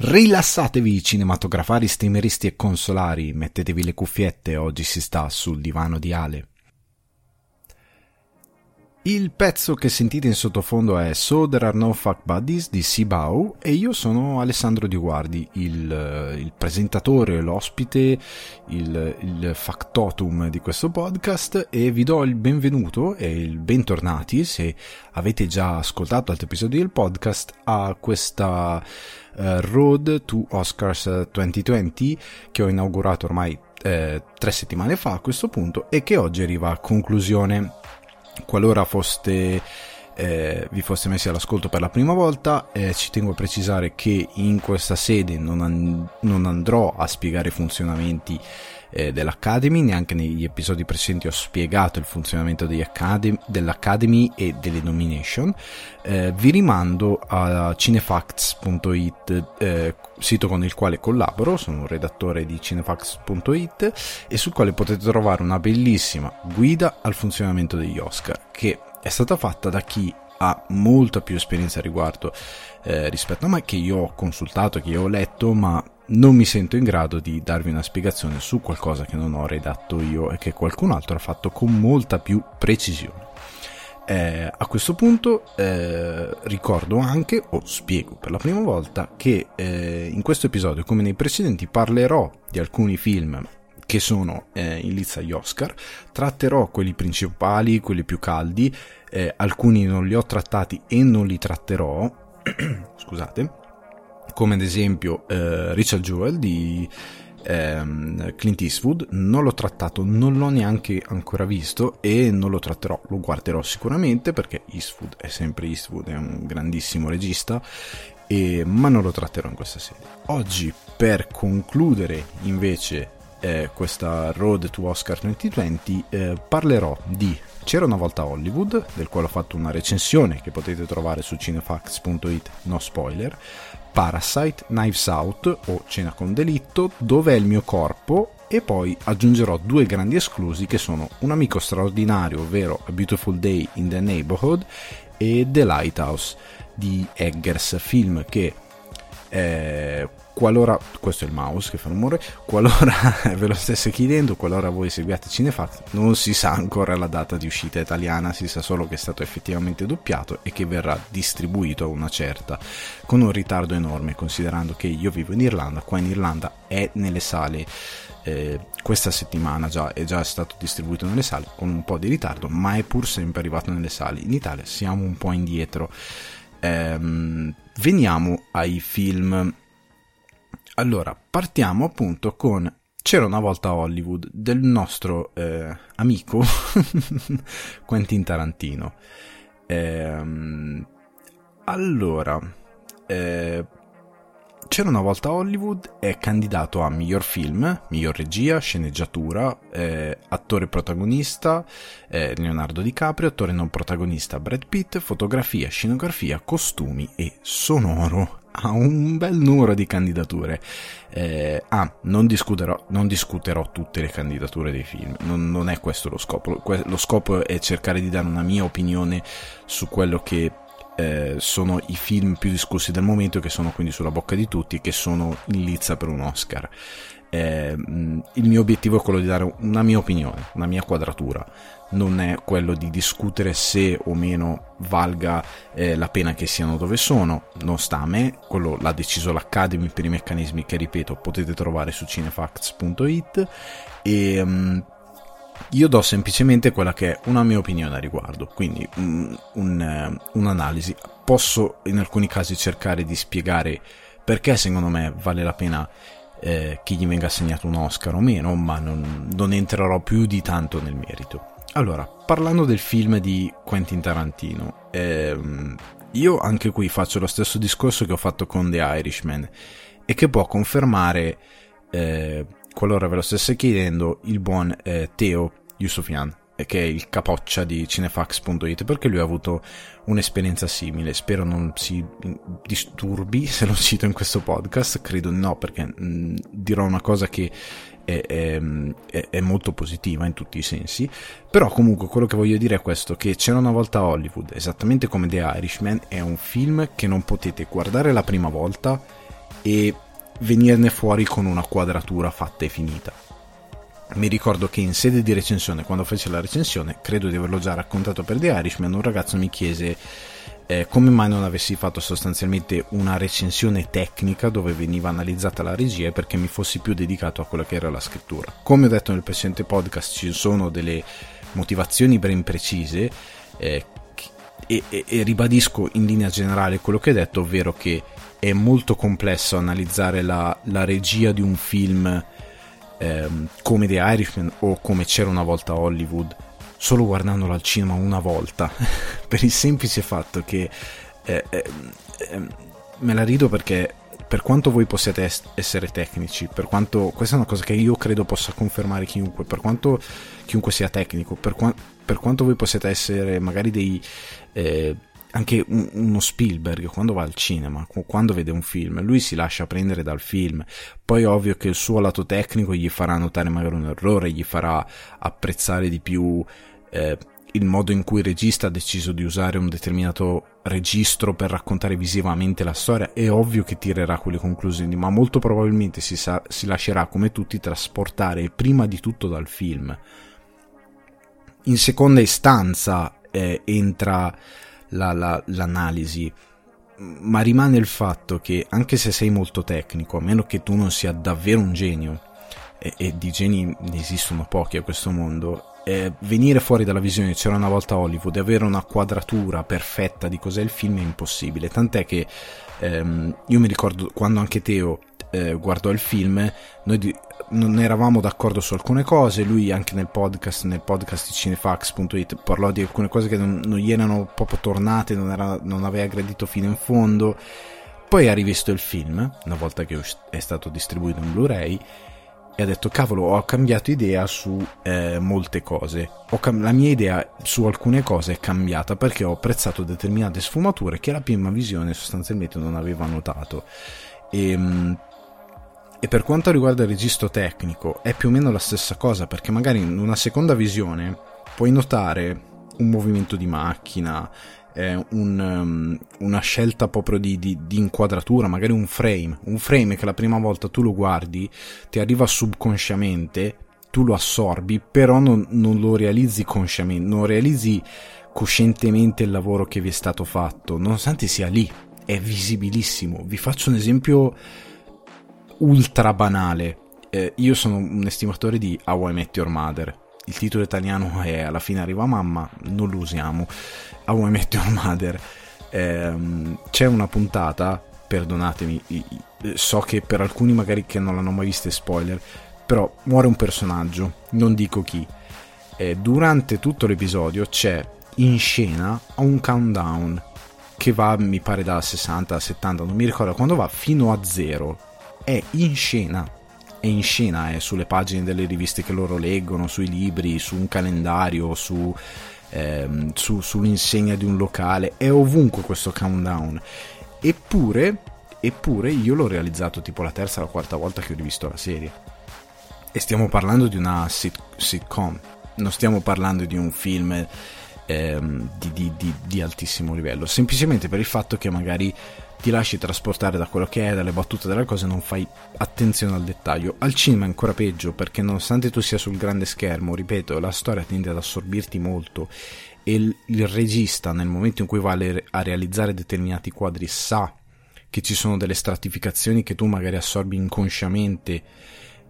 Rilassatevi cinematografari, streameristi e consolari, mettetevi le cuffiette, oggi si sta sul divano di Ale. Il pezzo che sentite in sottofondo è So There Are No Fuck Buddies di Sibau e io sono Alessandro Di Guardi, il, il presentatore, l'ospite, il, il, factotum di questo podcast e vi do il benvenuto e il bentornati se avete già ascoltato altri episodi del podcast a questa Road to Oscars 2020 che ho inaugurato ormai eh, tre settimane fa a questo punto e che oggi arriva a conclusione. Qualora foste, eh, vi foste messi all'ascolto per la prima volta, eh, ci tengo a precisare che in questa sede non, an- non andrò a spiegare funzionamenti eh, dell'Academy, neanche negli episodi precedenti ho spiegato il funzionamento Academy, dell'Academy e delle nomination. Eh, vi rimando a cinefacts.it, eh, sito con il quale collaboro, sono un redattore di cinefacts.it e sul quale potete trovare una bellissima guida al funzionamento degli Oscar che è stata fatta da chi ha molta più esperienza a riguardo eh, rispetto a me, che io ho consultato, che io ho letto, ma non mi sento in grado di darvi una spiegazione su qualcosa che non ho redatto io e che qualcun altro ha fatto con molta più precisione. Eh, a questo punto eh, ricordo anche, o spiego per la prima volta, che eh, in questo episodio, come nei precedenti, parlerò di alcuni film che sono eh, in lizza agli Oscar, tratterò quelli principali, quelli più caldi, eh, alcuni non li ho trattati e non li tratterò, scusate, come ad esempio eh, Richard Jewell di ehm, Clint Eastwood, non l'ho trattato, non l'ho neanche ancora visto e non lo tratterò, lo guarderò sicuramente perché Eastwood è sempre Eastwood, è un grandissimo regista, e, ma non lo tratterò in questa sede. Oggi per concludere invece eh, questa Road to Oscar 2020 eh, parlerò di C'era una volta Hollywood, del quale ho fatto una recensione che potete trovare su cinefax.it, no spoiler, Parasite, Knives Out o Cena con delitto, Dove è il mio corpo? E poi aggiungerò due grandi esclusi che sono Un amico straordinario, ovvero A Beautiful Day in the Neighborhood e The Lighthouse di Eggers, film che eh, qualora, questo è il mouse che fa rumore, qualora ve lo stesse chiedendo, qualora voi seguiate Cinefax, non si sa ancora la data di uscita italiana, si sa solo che è stato effettivamente doppiato e che verrà distribuito a una certa, con un ritardo enorme, considerando che io vivo in Irlanda, qua in Irlanda è nelle sale eh, questa settimana già è già stato distribuito nelle sale con un po' di ritardo, ma è pur sempre arrivato nelle sale. In Italia siamo un po' indietro. Ehm, veniamo ai film allora, partiamo appunto con C'era una volta Hollywood del nostro eh, amico Quentin Tarantino. Eh, allora, eh, c'era una volta Hollywood è candidato a miglior film, miglior regia, sceneggiatura, eh, attore protagonista eh, Leonardo DiCaprio, attore non protagonista Brad Pitt, fotografia, scenografia, costumi e sonoro ha un bel numero di candidature. Eh, ah, non discuterò, non discuterò, tutte le candidature dei film, non, non, è questo lo scopo. Lo scopo è cercare di dare una mia opinione su quello che eh, sono i film più discussi del momento, che sono quindi sulla bocca di tutti, che sono in lizza per un Oscar. Eh, il mio obiettivo è quello di dare una mia opinione, una mia quadratura. Non è quello di discutere se o meno valga eh, la pena che siano dove sono, non sta a me, quello l'ha deciso l'Academy per i meccanismi che ripeto potete trovare su cinefacts.it e um, io do semplicemente quella che è una mia opinione a riguardo, quindi um, un, uh, un'analisi. Posso in alcuni casi cercare di spiegare perché secondo me vale la pena eh, che gli venga assegnato un Oscar o meno, ma non, non entrerò più di tanto nel merito. Allora, parlando del film di Quentin Tarantino, ehm, io anche qui faccio lo stesso discorso che ho fatto con The Irishman e che può confermare, eh, qualora ve lo stesse chiedendo, il buon eh, Teo Yusufian, che è il capoccia di cinefax.it, perché lui ha avuto un'esperienza simile. Spero non si disturbi se lo cito in questo podcast, credo no, perché mm, dirò una cosa che è, è, è, molto positiva in tutti i sensi, però comunque quello che voglio dire è questo, che c'era una volta Hollywood, esattamente come The Irishman, è un film che non potete guardare la prima volta e venirne fuori con una quadratura fatta e finita. Mi ricordo che in sede di recensione, quando fece la recensione, credo di averlo già raccontato per The Irishman, un ragazzo mi chiese eh, come mai non avessi fatto sostanzialmente una recensione tecnica dove veniva analizzata la regia e perché mi fossi più dedicato a quella che era la scrittura. Come ho detto nel precedente podcast ci sono delle motivazioni ben precise eh, e, e, e ribadisco in linea generale quello che ho detto, ovvero che è molto complesso analizzare la, la regia di un film ehm, come The Irishman o come c'era una volta Hollywood solo guardandolo al cinema una volta per il semplice fatto che eh, eh, eh, me la rido perché per quanto voi possiate es- essere tecnici, per quanto questa è una cosa che io credo possa confermare chiunque, per quanto chiunque sia tecnico, per, qua- per quanto voi possiate essere magari dei eh, anche un, uno Spielberg quando va al cinema, quando vede un film, lui si lascia prendere dal film. Poi ovvio che il suo lato tecnico gli farà notare magari un errore, gli farà apprezzare di più eh, il modo in cui il regista ha deciso di usare un determinato registro per raccontare visivamente la storia, è ovvio che tirerà quelle conclusioni, ma molto probabilmente si, sa- si lascerà come tutti trasportare prima di tutto dal film. In seconda istanza eh, entra la, la, l'analisi, ma rimane il fatto che anche se sei molto tecnico, a meno che tu non sia davvero un genio, e, e di geni ne esistono pochi a questo mondo, eh, venire fuori dalla visione c'era una volta Hollywood e avere una quadratura perfetta di cos'è il film è impossibile. Tant'è che ehm, io mi ricordo quando anche Teo eh, guardò il film, noi di, non eravamo d'accordo su alcune cose, lui anche nel podcast, nel podcast di cinefax.it parlò di alcune cose che non, non gli erano proprio tornate, non, era, non aveva aggredito fino in fondo. Poi ha rivisto il film, una volta che è stato distribuito in Blu-ray, e ha detto cavolo ho cambiato idea su eh, molte cose cam- la mia idea su alcune cose è cambiata perché ho apprezzato determinate sfumature che la prima visione sostanzialmente non aveva notato e, ehm, e per quanto riguarda il registro tecnico è più o meno la stessa cosa perché magari in una seconda visione puoi notare un movimento di macchina eh, un, um, una scelta proprio di, di, di, inquadratura, magari un frame, un frame che la prima volta tu lo guardi, ti arriva subconsciamente, tu lo assorbi, però non, non lo realizzi consciamente, non realizzi coscientemente il lavoro che vi è stato fatto, nonostante sia lì, è visibilissimo. Vi faccio un esempio ultra banale. Eh, io sono un estimatore di How I Met Your Mother. Il titolo italiano è Alla fine arriva mamma, non lo usiamo. How I Met Your Mother ehm, c'è una puntata, perdonatemi, so che per alcuni magari che non l'hanno mai vista è spoiler, però muore un personaggio, non dico chi. E durante tutto l'episodio c'è in scena un countdown che va, mi pare, da 60 a 70, non mi ricordo quando va, fino a zero. È in scena, è in scena, è sulle pagine delle riviste che loro leggono, sui libri, su un calendario, su ehm, su, sull'insegna di un locale, è ovunque questo countdown. Eppure, eppure io l'ho realizzato tipo la terza o la quarta volta che ho rivisto la serie. E stiamo parlando di una sit- sitcom, non stiamo parlando di un film ehm, di, di, di, di altissimo livello, semplicemente per il fatto che magari ti lasci trasportare da quello che è, dalle battute delle cose, non fai attenzione al dettaglio. Al cinema è ancora peggio perché nonostante tu sia sul grande schermo, ripeto, la storia tende ad assorbirti molto e il, il regista nel momento in cui va a realizzare determinati quadri sa che ci sono delle stratificazioni che tu magari assorbi inconsciamente,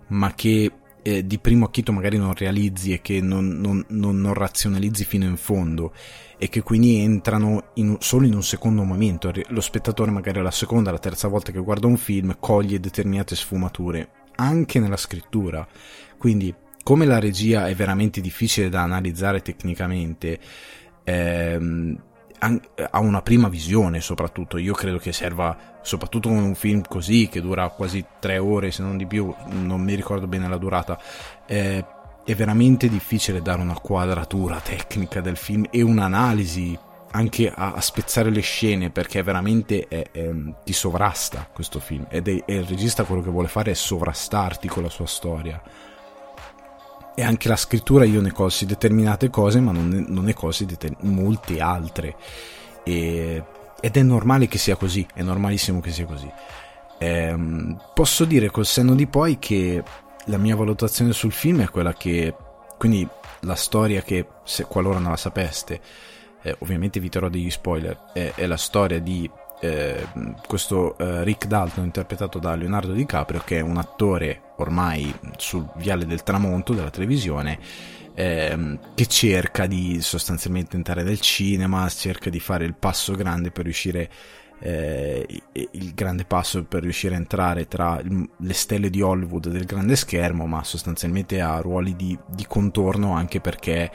ma che eh, di primo acchito magari non realizzi e che non, non, non, non razionalizzi fino in fondo e che quindi entrano in, solo in un secondo momento. Lo spettatore magari la seconda, la terza volta che guarda un film coglie determinate sfumature, anche nella scrittura. Quindi, come la regia è veramente difficile da analizzare tecnicamente, ehm, ha una prima visione soprattutto io credo che serva soprattutto con un film così che dura quasi tre ore se non di più non mi ricordo bene la durata eh, è veramente difficile dare una quadratura tecnica del film e un'analisi anche a, a spezzare le scene perché veramente è, è, ti sovrasta questo film ed è, è il regista quello che vuole fare è sovrastarti con la sua storia. E anche la scrittura io ne cosi determinate cose ma non ne, non ne cosi deter- molte altre. E, ed è normale che sia così è normalissimo che sia così. Ehm, posso dire col senno di poi che la mia valutazione sul film è quella che, quindi la storia che, se qualora non la sapeste, eh, ovviamente eviterò degli spoiler, è, è la storia di eh, questo eh, Rick Dalton interpretato da Leonardo DiCaprio che è un attore ormai sul viale del tramonto della televisione ehm, che cerca di sostanzialmente entrare nel cinema cerca di fare il passo grande per riuscire eh, il grande passo per riuscire a entrare tra le stelle di Hollywood del grande schermo ma sostanzialmente ha ruoli di, di contorno anche perché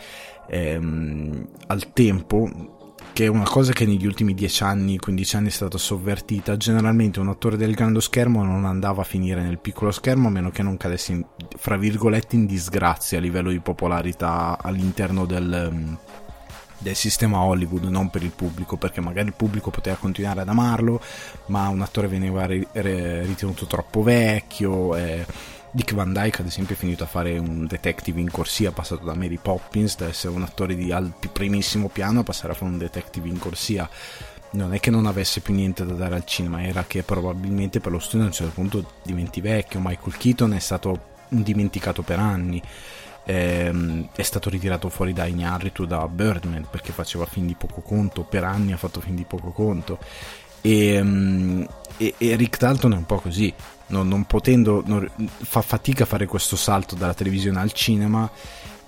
ehm, al tempo che è una cosa che negli ultimi 10 anni, 15 anni è stata sovvertita. Generalmente un attore del grande schermo non andava a finire nel piccolo schermo a meno che non cadesse, in, fra virgolette, in disgrazia a livello di popolarità all'interno del, mm, del sistema Hollywood, non per il pubblico, perché magari il pubblico poteva continuare ad amarlo, ma un attore veniva ritenuto troppo vecchio. Eh, Dick Van Dyke ad esempio è finito a fare un detective in corsia passato da Mary Poppins da essere un attore di alto, primissimo piano a passare a fare un detective in corsia non è che non avesse più niente da dare al cinema era che probabilmente per lo studio a un certo punto diventi vecchio Michael Keaton è stato dimenticato per anni ehm, è stato ritirato fuori da Ignarritu da Birdman perché faceva film di poco conto per anni ha fatto film di poco conto e, ehm, e, e Rick Dalton è un po' così non, non potendo, non, fa fatica a fare questo salto dalla televisione al cinema.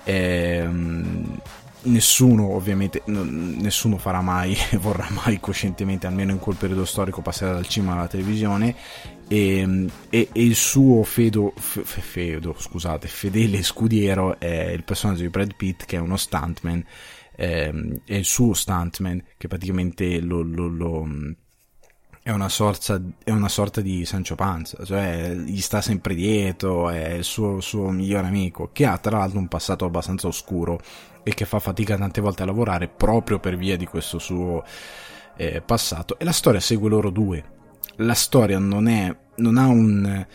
Ehm, nessuno ovviamente nessuno farà mai vorrà mai coscientemente almeno in quel periodo storico passare dal cinema alla televisione e, e, e il suo fedo, f- fedo scusate fedele scudiero è il personaggio di Brad Pitt che è uno stuntman ehm, è il suo stuntman che praticamente lo, lo, lo è una, sorta, è una sorta di Sancho Panza, cioè gli sta sempre dietro, è il suo, suo migliore amico, che ha tra l'altro un passato abbastanza oscuro e che fa fatica tante volte a lavorare proprio per via di questo suo eh, passato. E la storia segue loro due. La storia non è, non ha un,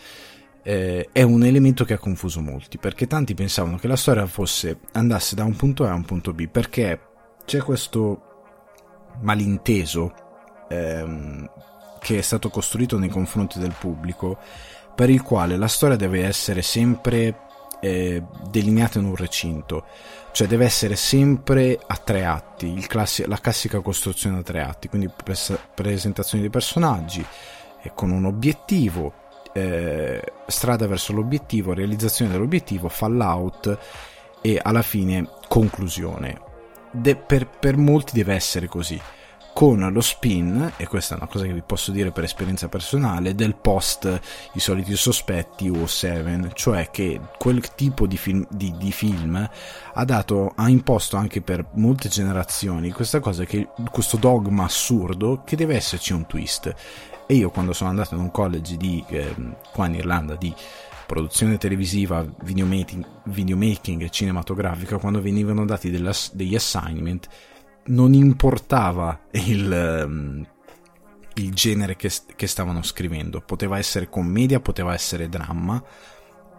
eh, è un elemento che ha confuso molti, perché tanti pensavano che la storia fosse andasse da un punto A a un punto B, perché c'è questo malinteso ehm, che è stato costruito nei confronti del pubblico, per il quale la storia deve essere sempre eh, delineata in un recinto, cioè deve essere sempre a tre atti, classi- la classica costruzione a tre atti, quindi pres- presentazione dei personaggi eh, con un obiettivo, eh, strada verso l'obiettivo, realizzazione dell'obiettivo, fallout e alla fine conclusione. De- per, per molti deve essere così con lo spin, e questa è una cosa che vi posso dire per esperienza personale, del post I soliti sospetti o Seven, cioè che quel tipo di film, di, di film ha, dato, ha imposto anche per molte generazioni questa cosa che, questo dogma assurdo che deve esserci un twist. E io quando sono andato in un college di, eh, qua in Irlanda di produzione televisiva, videomaking, videomaking cinematografica, quando venivano dati degli assignment, non importava il, um, il genere che, che, stavano scrivendo, poteva essere commedia, poteva essere dramma,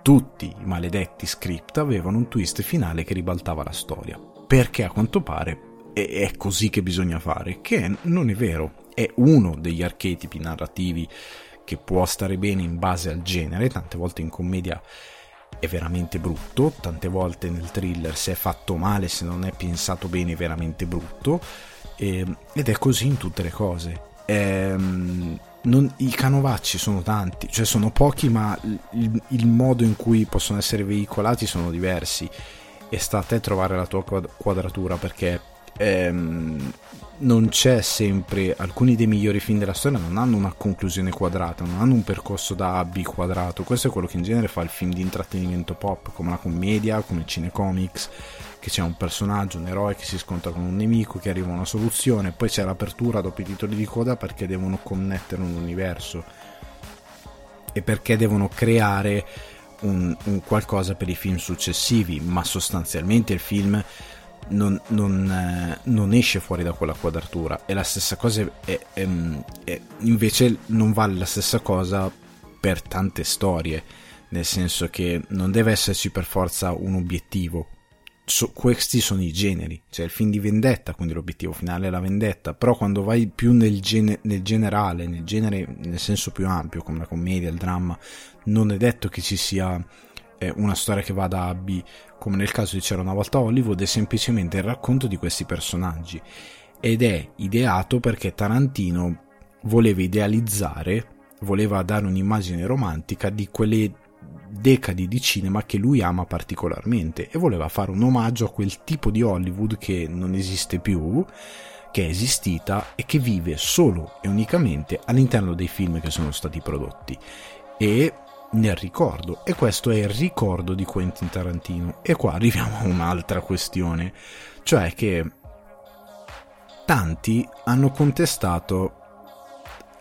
tutti i maledetti script avevano un twist finale che ribaltava la storia, perché a quanto pare è così che bisogna fare, che non è vero, è uno degli archetipi narrativi che può stare bene in base al genere, tante volte in commedia è veramente brutto, tante volte nel thriller se è fatto male, se non è pensato bene è veramente brutto. E, ed è così in tutte le cose. Ehm, non, I canovacci sono tanti, cioè sono pochi ma il, il, modo in cui possono essere veicolati sono diversi. E sta a te trovare la tua quadratura perché ehm, non c'è sempre alcuni dei migliori film della storia non hanno una conclusione quadrata non hanno un percorso da A B quadrato. Questo è quello che in genere fa il film di intrattenimento pop come la commedia come il cinecomics che c'è un personaggio un eroe che si scontra con un nemico che arriva a una soluzione poi c'è l'apertura dopo i titoli di coda perché devono connettere un universo e perché devono creare un, un qualcosa per i film successivi ma sostanzialmente il film non, non, eh, non, esce fuori da quella quadratura. E la stessa cosa è, è, è, invece non vale la stessa cosa per tante storie. Nel senso che non deve esserci per forza un obiettivo. So, questi sono i generi, cioè il film di vendetta, quindi l'obiettivo finale è la vendetta, però quando vai più nel, gene, nel generale, nel genere nel senso più ampio, come la commedia, il dramma, non è detto che ci sia una storia che vada a B, come nel caso di C'era una volta Hollywood, è semplicemente il racconto di questi personaggi. Ed è ideato perché Tarantino voleva idealizzare, voleva dare un'immagine romantica di quelle decadi di cinema che lui ama particolarmente e voleva fare un omaggio a quel tipo di Hollywood che non esiste più, che è esistita e che vive solo e unicamente all'interno dei film che sono stati prodotti. E nel ricordo e questo è il ricordo di Quentin Tarantino. E qua arriviamo a un'altra questione cioè che tanti hanno contestato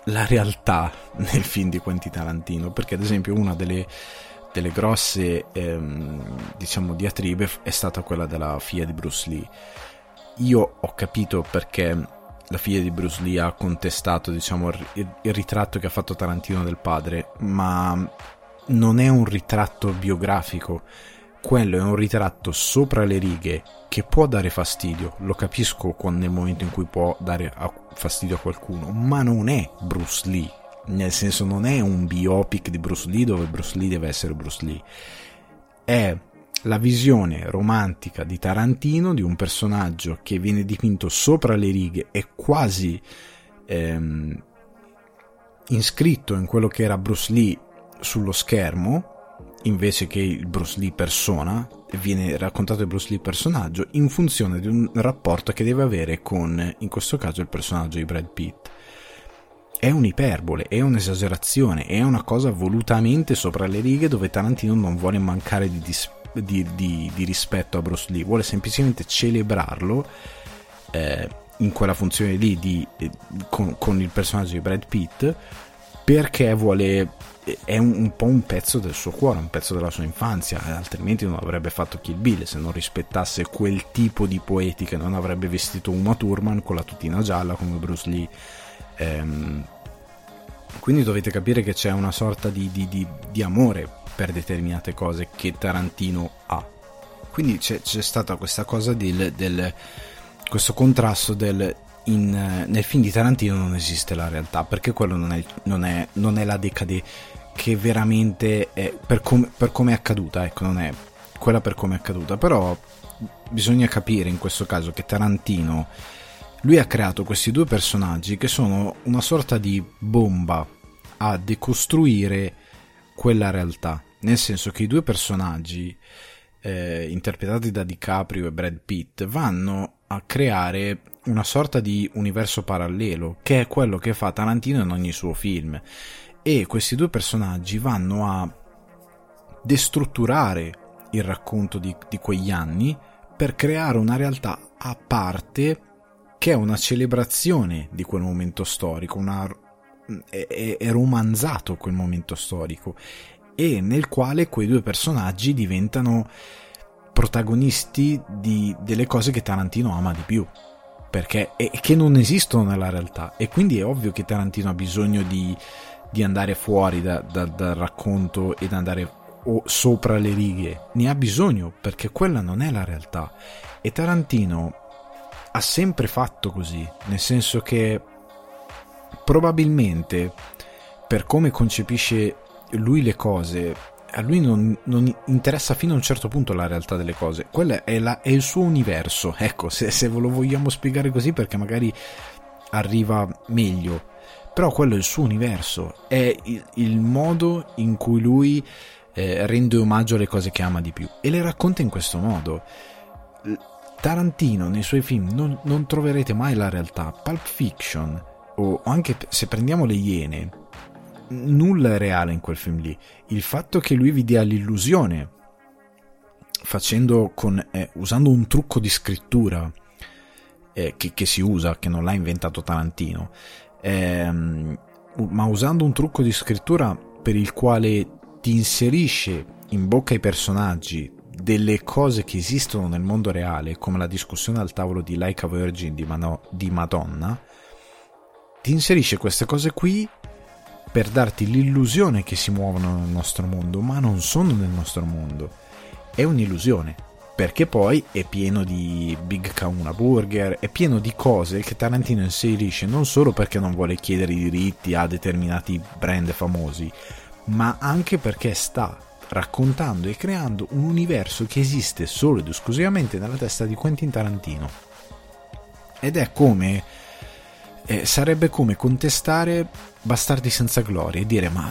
la realtà nel film di Quentin Tarantino perché ad esempio una delle delle grosse ehm, diciamo diatribe è stata quella della figlia di Bruce Lee. Io ho capito perché la figlia di Bruce Lee ha contestato diciamo il, il ritratto che ha fatto Tarantino del padre ma non è un ritratto biografico quello è un ritratto sopra le righe che può dare fastidio, lo capisco nel momento in cui può dare fastidio a qualcuno, ma non è Bruce Lee nel senso non è un biopic di Bruce Lee dove Bruce Lee deve essere Bruce Lee, è la visione romantica di Tarantino di un personaggio che viene dipinto sopra le righe e quasi ehm, iscritto in quello che era Bruce Lee sullo schermo invece che il Bruce Lee persona viene raccontato il Bruce Lee personaggio in funzione di un rapporto che deve avere con in questo caso il personaggio di Brad Pitt. È un'iperbole, è un'esagerazione, è una cosa volutamente sopra le righe dove Tarantino non vuole mancare di, dis- di, di, di rispetto a Bruce Lee, vuole semplicemente celebrarlo eh, in quella funzione lì eh, con, con, il personaggio di Brad Pitt perché vuole è un, un, po' un pezzo del suo cuore, un pezzo della sua infanzia, altrimenti non avrebbe fatto Kill Bill se non rispettasse quel tipo di poetica, non avrebbe vestito Uma Thurman con la tutina gialla come Bruce Lee Ehm, quindi dovete capire che c'è una sorta di, di, di, di, amore per determinate cose che Tarantino ha. Quindi c'è, c'è stata questa cosa del, del questo contrasto del in, nel film di Tarantino non esiste la realtà perché quello non è, non è, non è la decade che veramente è per come, per come è accaduta ecco non è quella per come è accaduta però bisogna capire in questo caso che Tarantino lui ha creato questi due personaggi che sono una sorta di bomba a decostruire quella realtà. Nel senso che i due personaggi, eh, interpretati da DiCaprio e Brad Pitt, vanno a creare una sorta di universo parallelo, che è quello che fa Tarantino in ogni suo film. E questi due personaggi vanno a destrutturare il racconto di, di quegli anni per creare una realtà a parte che è una celebrazione di quel momento storico, una, è, è romanzato quel momento storico e nel quale quei due personaggi diventano protagonisti di, delle cose che Tarantino ama di più perché e, che non esistono nella realtà. E quindi è ovvio che Tarantino ha bisogno di, di andare fuori da, da, dal racconto ed andare o sopra le righe. Ne ha bisogno perché quella non è la realtà. E Tarantino ha sempre fatto così, nel senso che probabilmente per come concepisce lui le cose, a lui non, non, interessa fino a un certo punto la realtà delle cose, quello è, la, è il suo universo, ecco, se, se, lo vogliamo spiegare così perché magari arriva meglio, però quello è il suo universo, è il, il modo in cui lui eh, rende omaggio alle cose che ama di più e le racconta in questo modo Tarantino nei suoi film non, non troverete mai la realtà. Pulp Fiction, o anche se prendiamo le Iene, nulla è reale in quel film lì. Il fatto che lui vi dia l'illusione, facendo con, eh, usando un trucco di scrittura eh, che, che, si usa, che non l'ha inventato Tarantino, ehm, ma usando un trucco di scrittura per il quale ti inserisce in bocca ai personaggi delle cose che esistono nel mondo reale, come la discussione al tavolo di Like a Virgin di, Mano- di Madonna, ti inserisce queste cose qui per darti l'illusione che si muovono nel nostro mondo, ma non sono nel nostro mondo. È un'illusione. Perché poi è pieno di Big Kauna Burger, è pieno di cose che Tarantino inserisce non solo perché non vuole chiedere i diritti a determinati brand famosi, ma anche perché sta raccontando e creando un universo che esiste solo ed esclusivamente nella testa di Quentin Tarantino. Ed è come eh, sarebbe come contestare Bastardi senza gloria e dire ma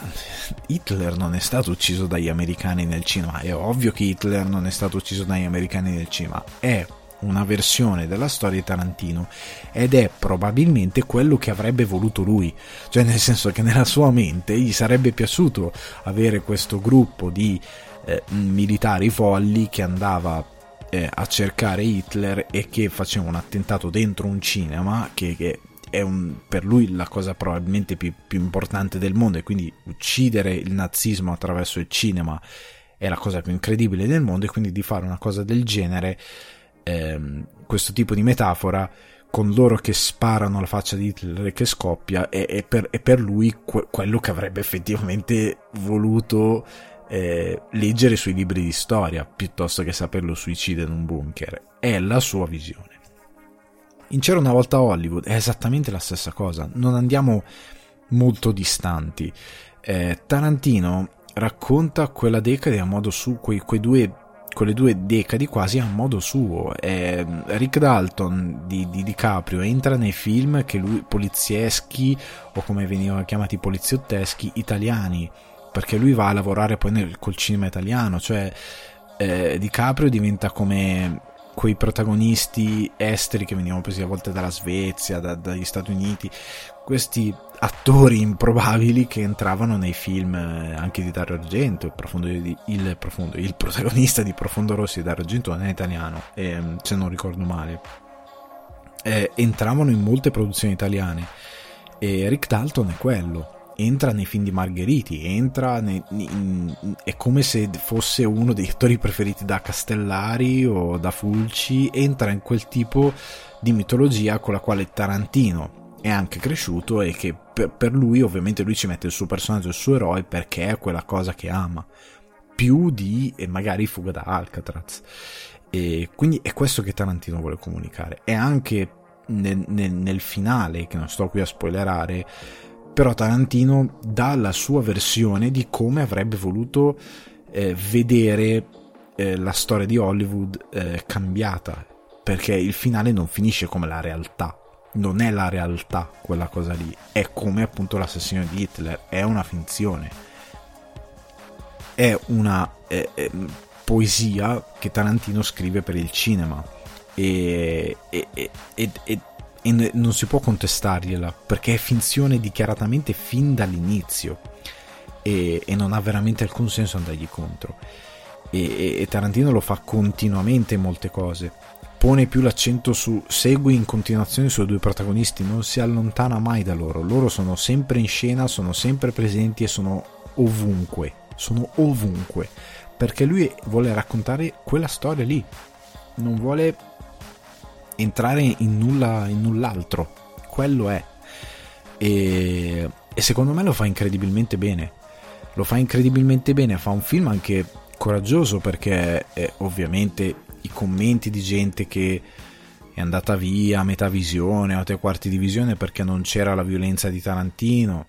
Hitler non è stato ucciso dagli americani nel cinema, è ovvio che Hitler non è stato ucciso dagli americani nel cinema, è una versione della storia di Tarantino ed è probabilmente quello che avrebbe voluto lui, cioè nel senso che nella sua mente gli sarebbe piaciuto avere questo gruppo di eh, militari folli che andava eh, a cercare Hitler e che faceva un attentato dentro un cinema che, che è un, per lui la cosa probabilmente più, più, importante del mondo e quindi uccidere il nazismo attraverso il cinema è la cosa più incredibile del mondo e quindi di fare una cosa del genere, ehm, questo tipo di metafora con loro che sparano alla faccia di Hitler che scoppia è, è, per, è per, lui que- quello che avrebbe effettivamente voluto eh, leggere sui libri di storia piuttosto che saperlo suicida in un bunker. È la sua visione in C'era una volta Hollywood è esattamente la stessa cosa, non andiamo molto distanti. Eh, Tarantino racconta quella decade a modo suo, quei, quei due, quelle due decadi quasi a modo suo. Eh, Rick Dalton di, di DiCaprio entra nei film che lui, polizieschi o come venivano chiamati poliziotteschi italiani, perché lui va a lavorare poi nel, col cinema italiano, cioè eh, DiCaprio diventa come quei protagonisti esteri che venivano presi a volte dalla Svezia, da, dagli Stati Uniti, questi attori improbabili che entravano nei film eh, anche di Dario Argento, il, profondo, il, profondo, il protagonista di Profondo Rossi di Dario Argento non è italiano, eh, se non ricordo male, eh, entravano in molte produzioni italiane e Rick Dalton è quello entra nei film di Margheriti, entra nei, in, è come se fosse uno dei attori preferiti da Castellari o da Fulci, entra in quel tipo di mitologia con la quale Tarantino è anche cresciuto e che per, per lui ovviamente lui ci mette il suo personaggio, il suo eroe perché è quella cosa che ama, più di e magari Fuga da Alcatraz. E quindi è questo che Tarantino vuole comunicare. E anche nel, nel, nel finale, che non sto qui a spoilerare, però Tarantino dà la sua versione di come avrebbe voluto eh, vedere eh, la storia di Hollywood eh, cambiata, perché il finale non finisce come la realtà, non è la realtà quella cosa lì, è come appunto l'assassino di Hitler, è una finzione, è una poesia che Tarantino scrive per il cinema. E, e, e, e non si può contestargliela perché è finzione dichiaratamente fin dall'inizio. E, e non ha veramente alcun senso andargli contro. E, e, Tarantino lo fa continuamente in molte cose. Pone più l'accento su segui in continuazione i suoi due protagonisti non si allontana mai da loro. Loro sono sempre in scena sono sempre presenti e sono ovunque sono ovunque. Perché lui vuole raccontare quella storia lì. Non vuole entrare in nulla in null'altro. Quello è. E, e secondo me lo fa incredibilmente bene. Lo fa incredibilmente bene fa un film anche coraggioso perché eh, ovviamente i commenti di gente che è andata via a metà visione a tre quarti di visione perché non c'era la violenza di Tarantino.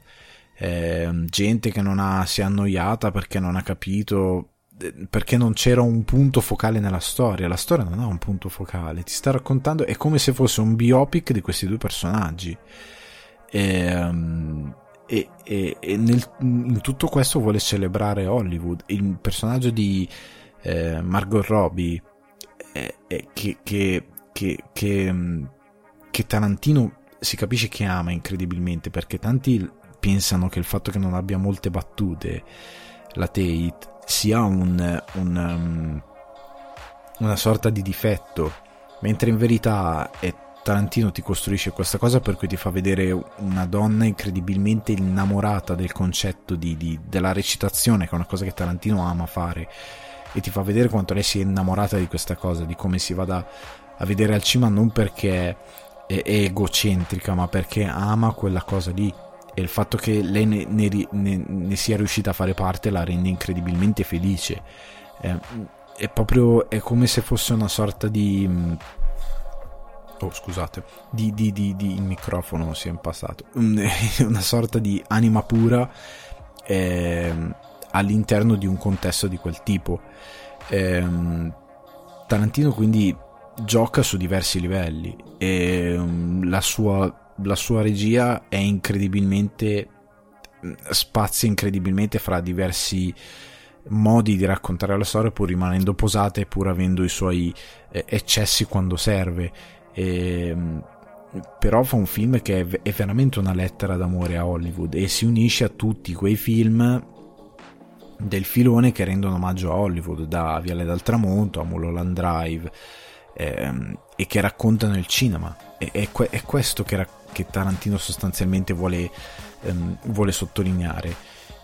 Eh, gente che non ha, si è annoiata perché non ha capito perché non c'era un punto focale nella storia. La storia non ha un punto focale, ti sta raccontando, è come se fosse un biopic di questi due personaggi. Ehm, e, e, e nel, in tutto questo vuole celebrare Hollywood. Il personaggio di eh, Margot Robbie, eh, eh, che, che, che, che, mm, Tarantino si capisce che ama incredibilmente perché tanti pensano che il fatto che non abbia molte battute la Tate sia un, un, um, una sorta di difetto, mentre in verità è Tarantino ti costruisce questa cosa per cui ti fa vedere una donna incredibilmente innamorata del concetto di, di, della recitazione, che è una cosa che Tarantino ama fare, e ti fa vedere quanto lei sia innamorata di questa cosa, di come si vada a vedere al cima non perché è, è egocentrica, ma perché ama quella cosa lì e il fatto che lei ne, ne, ne, ne, sia riuscita a fare parte la rende incredibilmente felice. Eh, è proprio è come se fosse una sorta di mm, oh scusate di, di, di, di il microfono si è impassato una sorta di anima pura eh, all'interno di un contesto di quel tipo eh, Tarantino quindi gioca su diversi livelli e um, la sua, la sua regia è incredibilmente spazia incredibilmente fra diversi modi di raccontare la storia pur rimanendo posata e pur avendo i suoi eh, eccessi quando serve. E, però fa un film che è, veramente una lettera d'amore a Hollywood e si unisce a tutti quei film del filone che rendono omaggio a Hollywood da Viale dal Tramonto a Mulholland Drive ehm, e che raccontano il cinema. È, è, è questo che, che, Tarantino sostanzialmente vuole, ehm, vuole sottolineare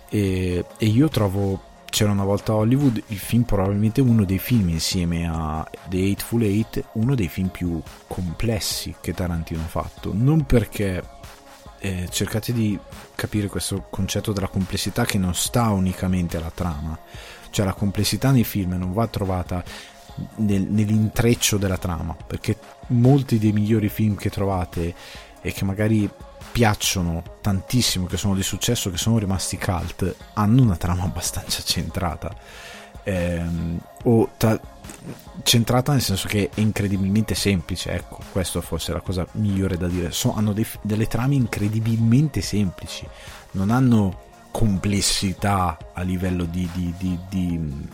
e, e io trovo c'era una volta Hollywood, il film probabilmente uno dei film insieme a The Eightful Eight, uno dei film più complessi che Tarantino ha fatto. Non perché eh, cercate di capire questo concetto della complessità che non sta unicamente alla trama, cioè la complessità nei film non va trovata nel, nell'intreccio della trama, perché molti dei migliori film che trovate e che magari piacciono tantissimo, che sono di successo, che sono rimasti cult, hanno una trama abbastanza centrata. Ehm, o ta- centrata nel senso che è incredibilmente semplice, ecco, questa forse è la cosa migliore da dire. So, hanno dei, delle trame incredibilmente semplici, non hanno complessità a livello di, di, di, di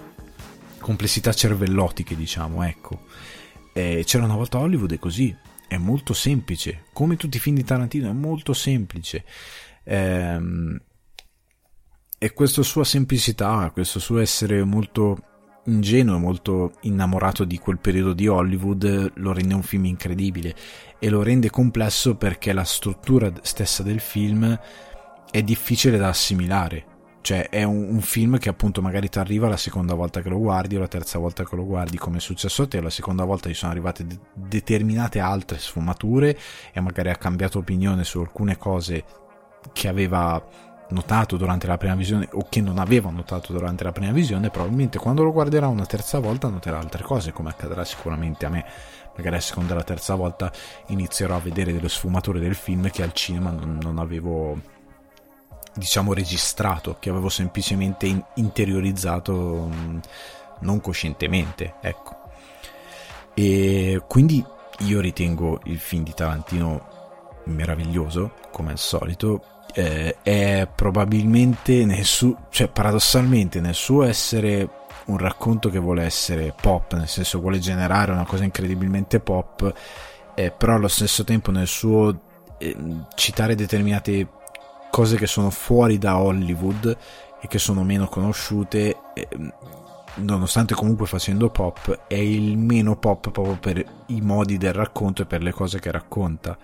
complessità cervellotiche, diciamo, ecco. Eh, c'era una volta Hollywood è così, è molto semplice, come tutti i film di Tarantino, è molto semplice. Ehm, e questa sua semplicità, questo suo essere molto ingenuo, molto innamorato di quel periodo di Hollywood, lo rende un film incredibile. E lo rende complesso perché la struttura stessa del film è difficile da assimilare cioè è un, un film che appunto magari ti arriva la seconda volta che lo guardi o la terza volta che lo guardi come è successo a te, la seconda volta gli sono arrivate de- determinate altre sfumature e magari ha cambiato opinione su alcune cose che aveva notato durante la prima visione o che non aveva notato durante la prima visione, probabilmente quando lo guarderà una terza volta noterà altre cose, come accadrà sicuramente a me. Magari la seconda o la terza volta inizierò a vedere delle sfumature del film che al cinema non, non avevo diciamo registrato, che avevo semplicemente in- interiorizzato non coscientemente, ecco. E quindi io ritengo il film di Tarantino meraviglioso, come al solito. Eh, è probabilmente nel suo, cioè paradossalmente nel suo essere un racconto che vuole essere pop, nel senso vuole generare una cosa incredibilmente pop, eh, però allo stesso tempo nel suo eh, citare determinate cose che sono fuori da Hollywood e che sono meno conosciute, nonostante comunque facendo pop, è il meno pop proprio per i modi del racconto e per le cose che racconta.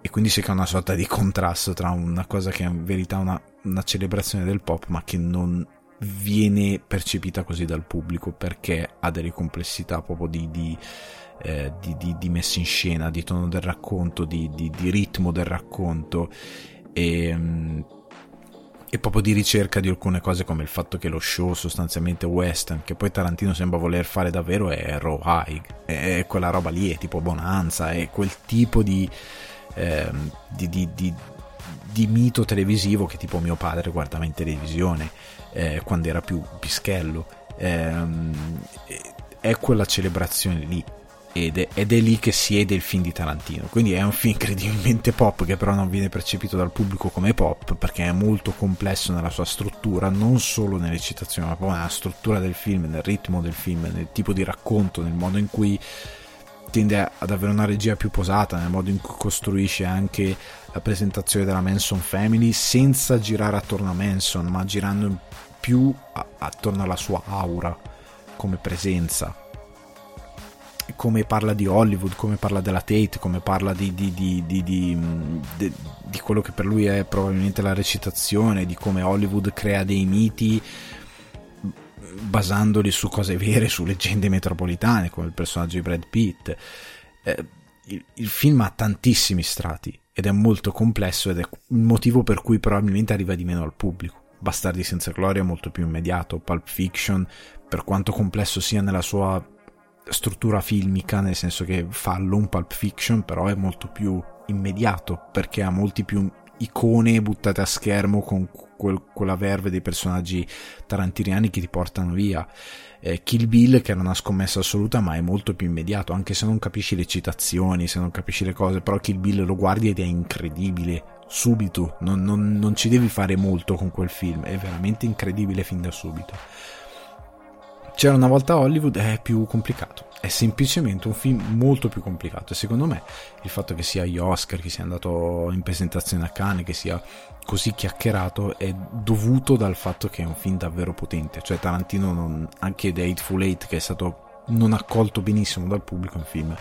E quindi si crea una sorta di contrasto tra una cosa che è in verità una, una celebrazione del pop, ma che non viene percepita così dal pubblico perché ha delle complessità proprio di, di, eh, di, di messa in scena, di tono del racconto, di, ritmo del racconto e, mm, e proprio di ricerca di alcune cose come il fatto che lo show sostanzialmente western che poi Tarantino sembra voler fare davvero è raw high. È quella roba lì è tipo bonanza è quel tipo di, eh, di, di, di, di mito televisivo che tipo mio padre guardava in televisione eh, quando era più pischello. Eh, è quella celebrazione lì ed è, ed è, lì che siede il film di Tarantino. Quindi è un film incredibilmente pop che però non viene percepito dal pubblico come pop perché è molto complesso nella sua struttura, non solo nelle citazioni, ma proprio nella struttura del film, nel ritmo del film, nel tipo di racconto, nel modo in cui tende ad avere una regia più posata, nel modo in cui costruisce anche la presentazione della Manson Family senza girare attorno a Manson, ma girando più attorno alla sua aura come presenza come parla di Hollywood, come parla della Tate, come parla di, di, di, di, quello che per lui è probabilmente la recitazione, di come Hollywood crea dei miti basandoli su cose vere, su leggende metropolitane, come il personaggio di Brad Pitt. Eh, il, il film ha tantissimi strati ed è molto complesso ed è il motivo per cui probabilmente arriva di meno al pubblico Bastardi senza gloria è molto più immediato, Pulp Fiction, per quanto complesso sia nella sua struttura filmica, nel senso che fallo un Pulp Fiction, però è molto più immediato perché ha molti più icone buttate a schermo con quel, quella verve dei personaggi tarantiniani che ti portano via. Eh, Kill Bill che era una scommessa assoluta ma è molto più immediato anche se non capisci le citazioni se non capisci le cose però Kill Bill lo guardi ed è incredibile subito non, non, non ci devi fare molto con quel film è veramente incredibile fin da subito c'era una volta Hollywood è più complicato. È semplicemente un film molto più complicato. E secondo me il fatto che sia gli Oscar, che sia andato in presentazione a Cannes, che sia così chiacchierato è dovuto dal fatto che è un film davvero potente, cioè Tarantino non, anche The Hateful Eight che è stato non accolto benissimo dal pubblico è un film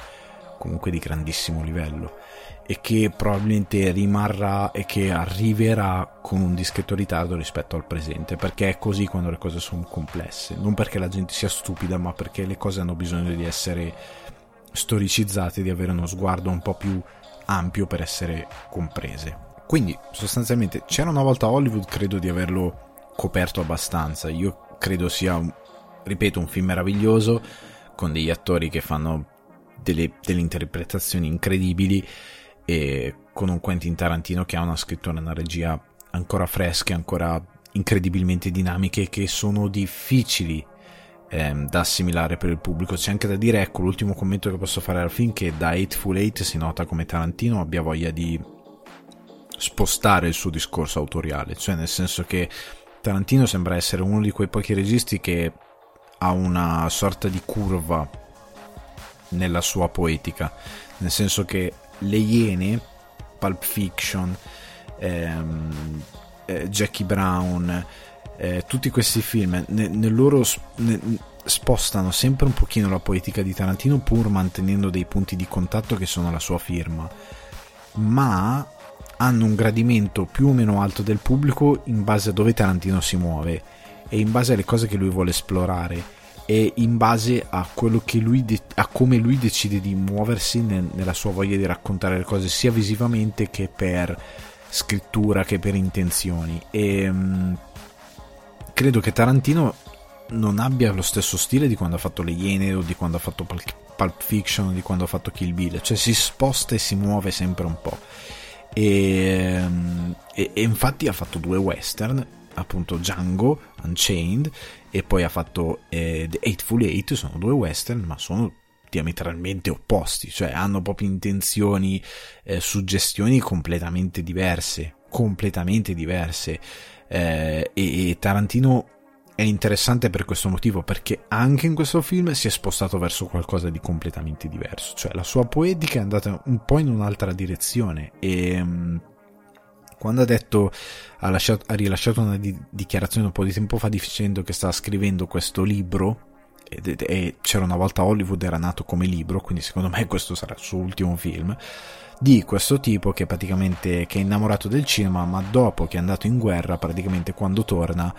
comunque di grandissimo livello e che probabilmente rimarrà e che arriverà con un dischetto ritardo rispetto al presente, perché è così quando le cose sono complesse, non perché la gente sia stupida, ma perché le cose hanno bisogno di essere storicizzate, di avere uno sguardo un po' più ampio per essere comprese. Quindi sostanzialmente c'era una volta Hollywood, credo di averlo coperto abbastanza, io credo sia, ripeto, un film meraviglioso con degli attori che fanno delle, delle interpretazioni incredibili e con un Quentin Tarantino che ha una scrittura e una regia ancora fresche, ancora incredibilmente dinamiche che sono difficili ehm, da assimilare per il pubblico. C'è anche da dire, ecco, l'ultimo commento che posso fare al film che da Eightful Eight si nota come Tarantino abbia voglia di spostare il suo discorso autoriale, cioè nel senso che Tarantino sembra essere uno di quei pochi registi che ha una sorta di curva nella sua poetica, nel senso che le Iene, Pulp Fiction, ehm, eh, Jackie Brown, eh, tutti questi film ne, nel loro ne, spostano sempre un pochino la poetica di Tarantino pur mantenendo dei punti di contatto che sono la sua firma, ma hanno un gradimento più o meno alto del pubblico in base a dove Tarantino si muove e in base alle cose che lui vuole esplorare e in base a lui de- a come lui decide di muoversi nel- nella sua voglia di raccontare le cose sia visivamente che per scrittura che per intenzioni. E mh, credo che Tarantino non abbia lo stesso stile di quando ha fatto Le Iene o di quando ha fatto Pulp Fiction o di quando ha fatto Kill Bill cioè si sposta e si muove sempre un po' e, e, e infatti ha fatto due western appunto Django Unchained e poi ha fatto eh, The Eightful Eight, sono due western ma sono diametralmente opposti, cioè hanno proprio intenzioni, eh, suggestioni completamente diverse, completamente diverse. Eh, e, e Tarantino è interessante per questo motivo perché anche in questo film si è spostato verso qualcosa di completamente diverso, cioè la sua poetica è andata un po' in un'altra direzione e mm, quando ha detto ha, lasciato, ha rilasciato una di, dichiarazione un po' di tempo fa dicendo che stava scrivendo questo libro e, e c'era una volta Hollywood era nato come libro quindi secondo me questo sarà il suo ultimo film di questo tipo che praticamente che è innamorato del cinema ma dopo che è andato in guerra praticamente quando torna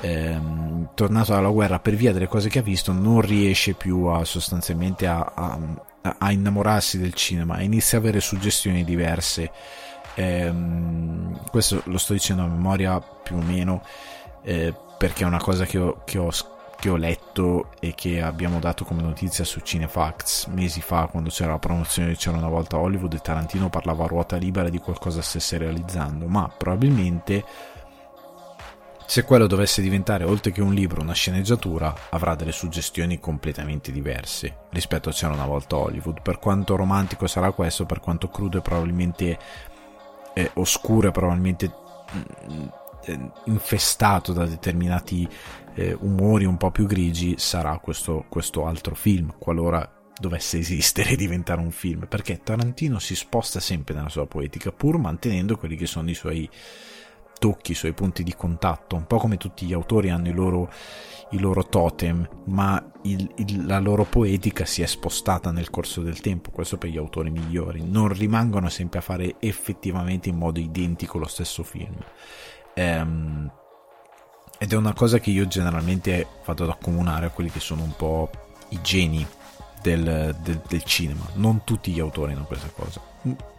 ehm, tornato dalla guerra per via delle cose che ha visto non riesce più a sostanzialmente a, a, a innamorarsi del cinema e inizia a avere suggestioni diverse Ehm, questo lo sto dicendo a memoria più o meno eh, perché è una cosa che ho, che, ho, che ho, letto e che abbiamo dato come notizia su Cinefacts mesi fa quando c'era la promozione di C'era una volta Hollywood e Tarantino parlava a ruota libera di qualcosa stesse realizzando. Ma probabilmente se quello dovesse diventare oltre che un libro una sceneggiatura avrà delle suggestioni completamente diverse rispetto a C'era una volta Hollywood. Per quanto romantico sarà questo per quanto crudo e probabilmente eh, e probabilmente mm, eh, infestato da determinati eh, umori un po' più grigi sarà questo, questo altro film qualora dovesse esistere e diventare un film. Perché Tarantino si sposta sempre nella sua poetica pur mantenendo quelli che sono i suoi tocchi, i suoi punti di contatto un po' come tutti gli autori hanno i loro i loro totem, ma il, il, la loro poetica si è spostata nel corso del tempo, questo per gli autori migliori, non rimangono sempre a fare effettivamente in modo identico lo stesso film. Ehm, ed è una cosa che io generalmente vado ad accomunare a quelli che sono un po' i geni del, del, del cinema. Non tutti gli autori hanno questa cosa.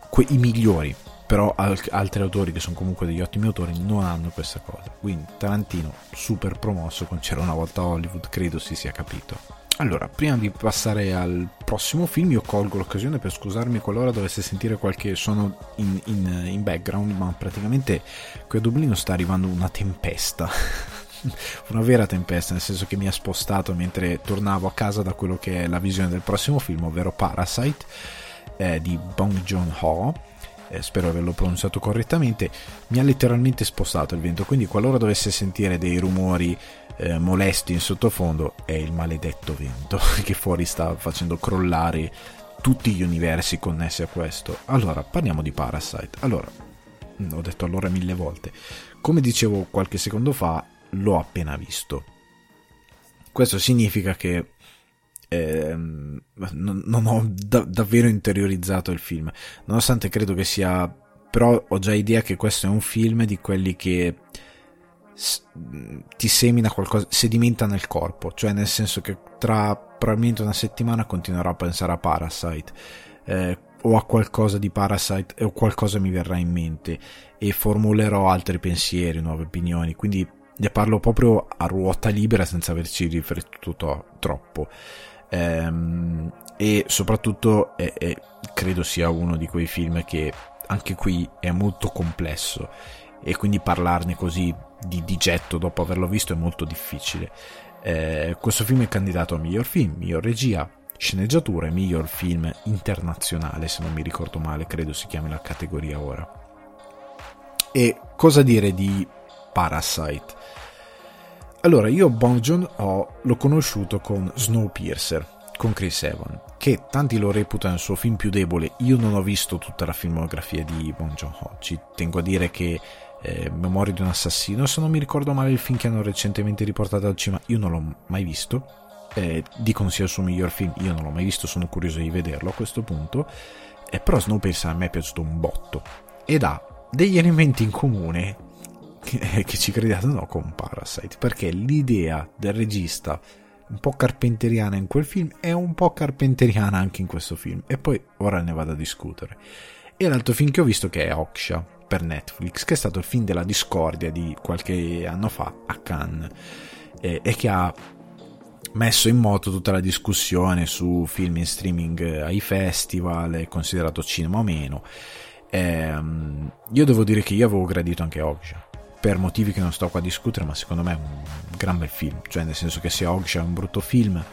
Que- I migliori, però al- altri autori che sono comunque degli ottimi autori non hanno questa cosa. Quindi Tarantino super promosso con C'era una volta Hollywood credo si sia capito. Allora prima di passare al prossimo film io colgo l'occasione per scusarmi qualora dovesse sentire qualche suono in, in, in background ma praticamente qui a Dublino sta arrivando una tempesta. Una vera tempesta, nel senso che mi ha spostato mentre tornavo a casa da quello che è la visione del prossimo film, ovvero Parasite eh, di Bong Joon-ho. Eh, spero di averlo pronunciato correttamente, mi ha letteralmente spostato il vento, quindi qualora dovesse sentire dei rumori eh, molesti in sottofondo è il maledetto vento che fuori sta facendo crollare tutti gli universi connessi a questo. Allora, parliamo di Parasite. Allora, ho detto allora mille volte. Come dicevo qualche secondo fa, l'ho appena visto. Questo significa che eh, non, non, ho da, davvero interiorizzato il film, nonostante credo che sia... però ho già idea che questo è un film di quelli che ti semina qualcosa, sedimenta nel corpo, cioè nel senso che tra probabilmente una settimana continuerò a pensare a Parasite eh, o a qualcosa di Parasite o qualcosa mi verrà in mente e formulerò altri pensieri, nuove opinioni, quindi ne parlo proprio a ruota libera senza averci riflettuto to- troppo. Ehm, e soprattutto è, è, credo sia uno di quei film che anche qui è molto complesso e quindi parlarne così di, di getto dopo averlo visto è molto difficile. Eh, questo film è candidato a miglior film, miglior regia, sceneggiatura e miglior film internazionale, se non mi ricordo male, credo si chiami la categoria ora. E cosa dire di Parasite? Allora, io Bong Joon ho, l'ho conosciuto con Snowpiercer, con Chris Evans, che tanti lo reputano il suo film più debole. Io non ho visto tutta la filmografia di Bong Joon-ho, ci tengo a dire che eh, Memoria di un assassino, se non mi ricordo male il film che hanno recentemente riportato al cinema, io non l'ho mai visto. Eh, dicono sia il suo miglior film, io non l'ho mai visto, sono curioso di vederlo a questo punto. Eh, però Snowpiercer a me è piaciuto un botto ed ha degli elementi in comune che ci crediate o no con Parasite perché l'idea del regista un po' carpenteriana in quel film è un po' carpenteriana anche in questo film. E poi ora ne vado a discutere. E l'altro film che ho visto che è Oksha per Netflix che è stato il film della discordia di qualche anno fa a Cannes. E, e che ha messo in moto tutta la discussione su film in streaming ai festival, considerato cinema o meno. Ehm, io devo dire che io avevo gradito anche Oksha per motivi che non sto qua a discutere, ma secondo me è un gran bel film, cioè nel senso che se Oggi è un brutto film,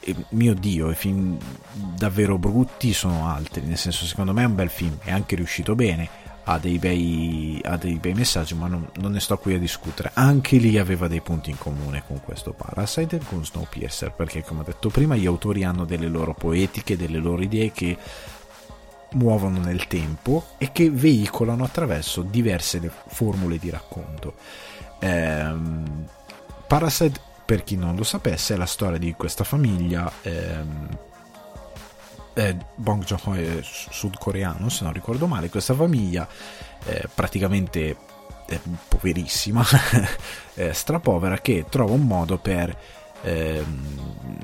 e, mio dio, i film davvero brutti sono altri, nel senso secondo me è un bel film, è anche riuscito bene, ha dei bei, ha dei bei messaggi, ma non, non, ne sto qui a discutere. Anche lì aveva dei punti in comune con questo Parasite e con Snowpiercer, perché come ho detto prima gli autori hanno delle loro poetiche, delle loro idee che muovono nel tempo e che veicolano attraverso diverse formule di racconto. Ehm, Parasite, per chi non lo sapesse, è la storia di questa famiglia. Ehm, eh, Bong Joon-ho è sudcoreano, se non ricordo male. Questa famiglia eh, praticamente eh, poverissima, strapovera, che trova un modo per ehm,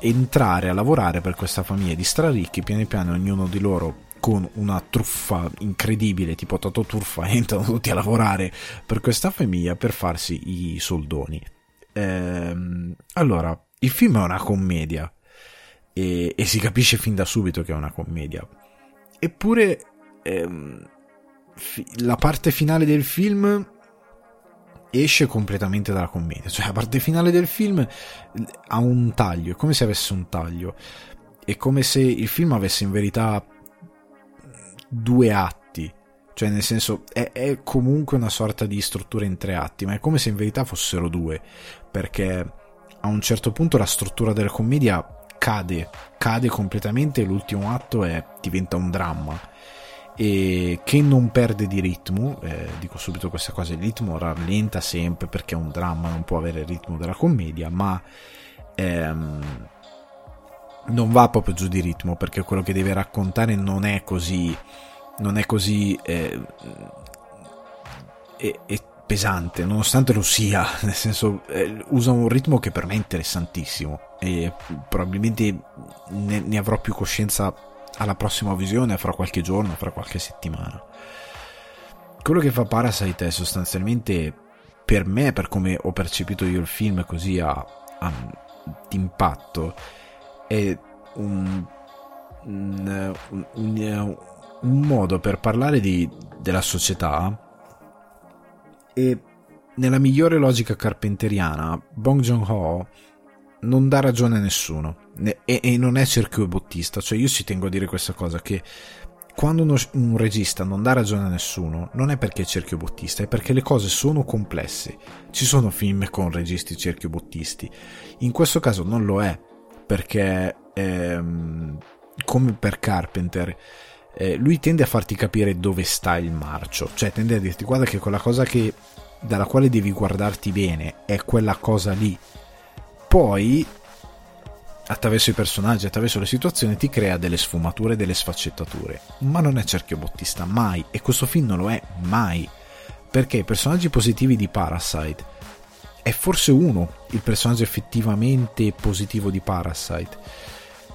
entrare a lavorare per questa famiglia di straricchi, piano piano ognuno di loro con una truffa incredibile, tipo Toto Turfa, entrano tutti a lavorare per questa famiglia per farsi i soldoni. Ehm, allora, il film è una commedia e, e, si capisce fin da subito che è una commedia. Eppure ehm, la parte finale del film esce completamente dalla commedia. Cioè, la parte finale del film ha un taglio, è come se avesse un taglio. È come se il film avesse in verità due atti. Cioè, nel senso, è, è comunque una sorta di struttura in tre atti, ma è come se in verità fossero due. Perché a un certo punto la struttura della commedia cade, cade completamente e l'ultimo atto è, diventa un dramma e che non perde di ritmo, eh, dico subito questa cosa, il ritmo rallenta sempre perché un dramma non può avere il ritmo della commedia, ma ehm, non va proprio giù di ritmo perché quello che deve raccontare non è così, non è così eh, è, è pesante, nonostante lo sia, nel senso eh, usa un ritmo che per me è interessantissimo e probabilmente ne, ne avrò più coscienza alla prossima visione fra qualche giorno, fra qualche settimana. Quello che fa Parasite è sostanzialmente per me, per come ho percepito io il film così a, a d'impatto, è un, un, un, un modo per parlare di, della società e nella migliore logica carpenteriana Bong Joon-ho non dà ragione a nessuno e, e non è cerchio bottista, cioè io ci tengo a dire questa cosa che quando uno, un regista non dà ragione a nessuno, non è perché è cerchio bottista, è perché le cose sono complesse. Ci sono film con registi cerchio bottisti. In questo caso non lo è, perché ehm, come per Carpenter, eh, lui tende a farti capire dove sta il marcio, cioè tende a dirti guarda che quella cosa che, dalla quale devi guardarti bene è quella cosa lì. Poi attraverso i personaggi, attraverso le situazioni, ti crea delle sfumature, delle sfaccettature. Ma non è cerchio bottista, mai. E questo film non lo è mai. Perché i personaggi positivi di Parasite è forse uno il personaggio effettivamente positivo di Parasite.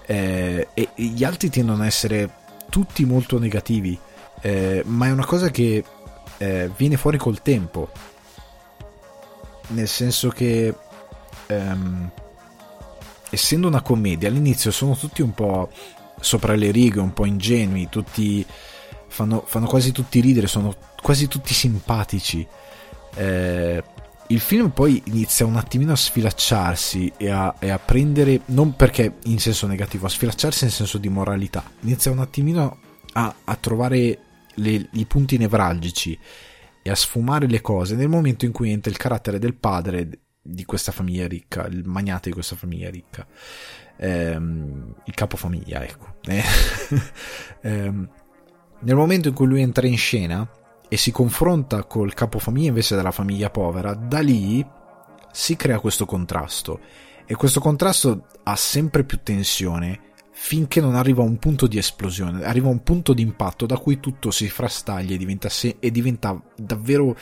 Eh, e gli altri tendono ad essere tutti molto negativi. Eh, ma è una cosa che eh, viene fuori col tempo. Nel senso che. Um, essendo una commedia, all'inizio sono tutti un po' sopra le righe, un po' ingenui, tutti fanno, fanno quasi tutti ridere, sono quasi tutti simpatici. Eh, il film poi inizia un attimino a sfilacciarsi e a, e a, prendere, non perché in senso negativo, a sfilacciarsi in senso di moralità, inizia un attimino a, a trovare le, i punti nevralgici e a sfumare le cose nel momento in cui entra il carattere del padre di questa famiglia ricca, il magnate di questa famiglia ricca, ehm, il capofamiglia, ecco. Eh, ehm, nel momento in cui lui entra in scena e si confronta col capofamiglia invece della famiglia povera, da lì si crea questo contrasto. E questo contrasto ha sempre più tensione finché non arriva a un punto di esplosione, arriva a un punto di impatto da cui tutto si frastaglia e diventa, se- e diventa davvero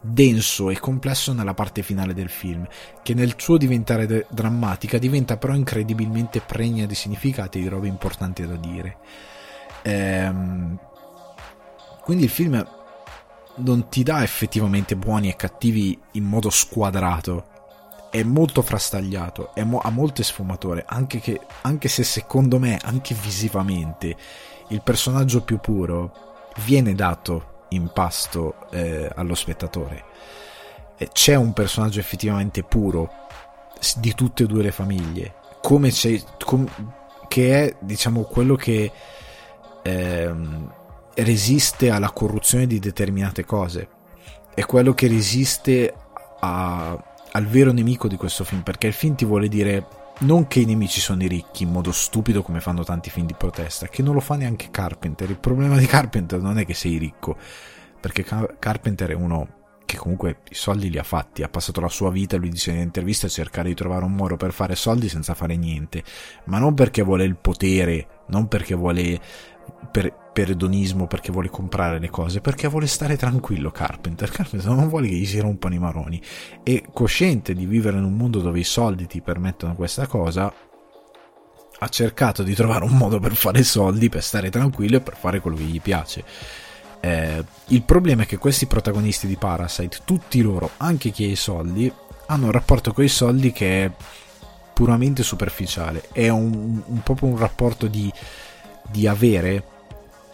denso e complesso nella parte finale del film, che nel suo diventare de- drammatica diventa però incredibilmente pregna di significati e di robe importanti da dire. Ehm, quindi il film non ti dà effettivamente buoni e cattivi in modo squadrato, è molto frastagliato, mo- ha molte sfumature, anche, che, anche se secondo me, anche visivamente, il personaggio più puro viene dato in pasto eh, allo spettatore. E c'è un personaggio effettivamente puro di tutte e due le famiglie, come c'è, com, che è diciamo quello che ehm, resiste alla corruzione di determinate cose, è quello che resiste a, al vero nemico di questo film, perché il film ti vuole dire non che i nemici sono i ricchi in modo stupido come fanno tanti film di protesta, che non lo fa neanche Carpenter. Il problema di Carpenter non è che sei ricco, perché Carpenter è uno che comunque i soldi li ha fatti, ha passato la sua vita, lui dice in interviste, a cercare di trovare un modo per fare soldi senza fare niente, ma non perché vuole il potere, non perché vuole per, per edonismo, perché vuole comprare le cose, perché vuole stare tranquillo Carpenter. Carpenter non vuole che gli si rompano i maroni. E cosciente di vivere in un mondo dove i soldi ti permettono questa cosa, ha cercato di trovare un modo per fare soldi, per stare tranquillo e per fare quello che gli piace. Eh, il problema è che questi protagonisti di Parasite, tutti loro, anche chi ha i soldi, hanno un rapporto con i soldi che è puramente superficiale. È un, un proprio un rapporto di di avere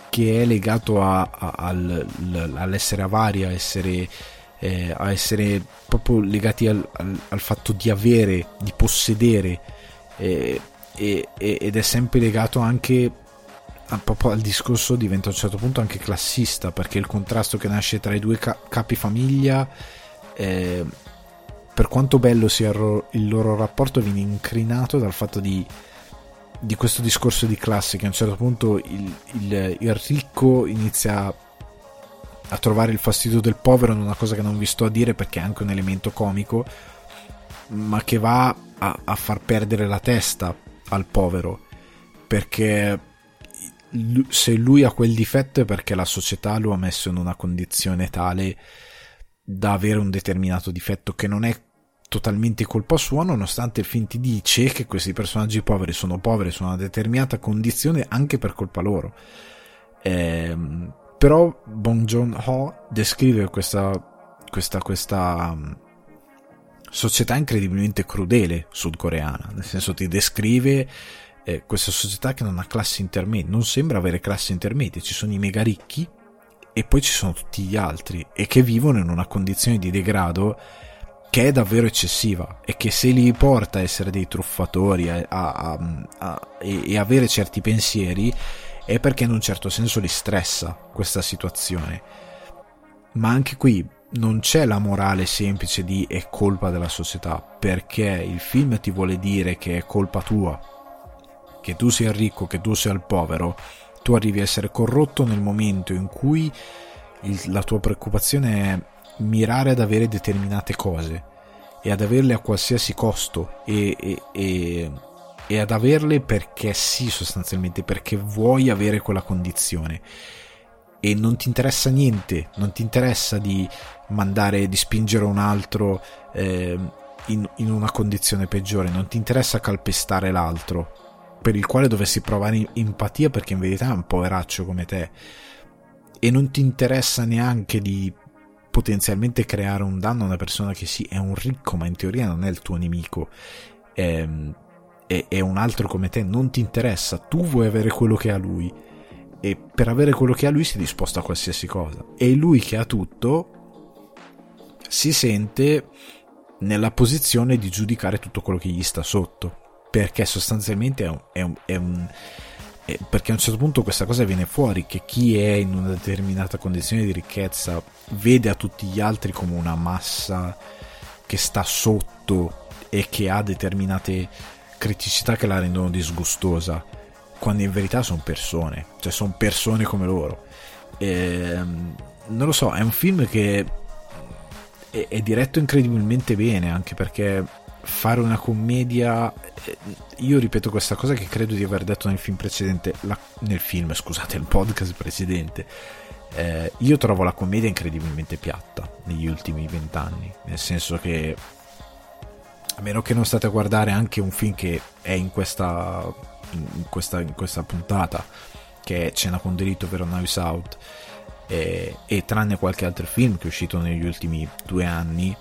che è legato a, a, al, all'essere avari, a essere, eh, a essere proprio legati al, al, al, fatto di avere, di possedere eh, ed è sempre legato anche proprio al discorso diventa a un certo punto anche classista perché il contrasto che nasce tra i due ca- capi famiglia eh, per quanto bello sia il loro rapporto viene incrinato dal fatto di di questo discorso di classe che a un certo punto il, il, il, ricco inizia a trovare il fastidio del povero è una cosa che non vi sto a dire perché è anche un elemento comico ma che va a, a far perdere la testa al povero perché se lui ha quel difetto è perché la società lo ha messo in una condizione tale da avere un determinato difetto che non è totalmente colpa sua, nonostante il film ti dice che questi personaggi poveri sono poveri su una determinata condizione anche per colpa loro. Eh, però Bong Joon-ho descrive questa, questa, questa mm, società incredibilmente crudele sudcoreana, nel senso ti descrive eh, questa società che non ha classi intermedie, non sembra avere classi intermedie, ci sono i mega ricchi e poi ci sono tutti gli altri e che vivono in una condizione di degrado che è davvero eccessiva e che se li porta a essere dei truffatori a, a, a, e avere certi pensieri è perché in un certo senso li stressa questa situazione. Ma anche qui non c'è la morale semplice di è colpa della società, perché il film ti vuole dire che è colpa tua, che tu sia ricco, che tu sia il povero, tu arrivi a essere corrotto nel momento in cui il, la tua preoccupazione è mirare ad avere determinate cose e ad averle a qualsiasi costo e, e, e, e ad averle perché sì sostanzialmente perché vuoi avere quella condizione. E non ti interessa niente, non ti interessa di mandare, di spingere un altro eh, in, in, una condizione peggiore, non ti interessa calpestare l'altro, per il quale dovessi provare empatia perché in verità è un poveraccio come te, e non ti interessa neanche di potenzialmente creare un danno a una persona che sì è un ricco ma in teoria non è il tuo nemico è, è, è un altro come te non ti interessa tu vuoi avere quello che ha lui e per avere quello che ha lui si è disposto a qualsiasi cosa. E lui che ha tutto si sente nella posizione di giudicare tutto quello che gli sta sotto perché sostanzialmente è un, è un, è un perché a un certo punto questa cosa viene fuori che chi è in una determinata condizione di ricchezza vede a tutti gli altri come una massa che sta sotto e che ha determinate criticità che la rendono disgustosa quando in verità sono persone cioè sono persone come loro. E, ehm, non lo so è un film che è, è diretto incredibilmente bene anche perché fare una commedia eh, io ripeto questa cosa che credo di aver detto nel film precedente la, nel film scusate il podcast precedente. Eh, io trovo la commedia incredibilmente piatta negli ultimi vent'anni nel senso che a meno che non state a guardare anche un film che è in questa in questa, in questa puntata che è Cena con delitto ovvero Knives Out e, e tranne qualche altro film che è uscito negli ultimi due anni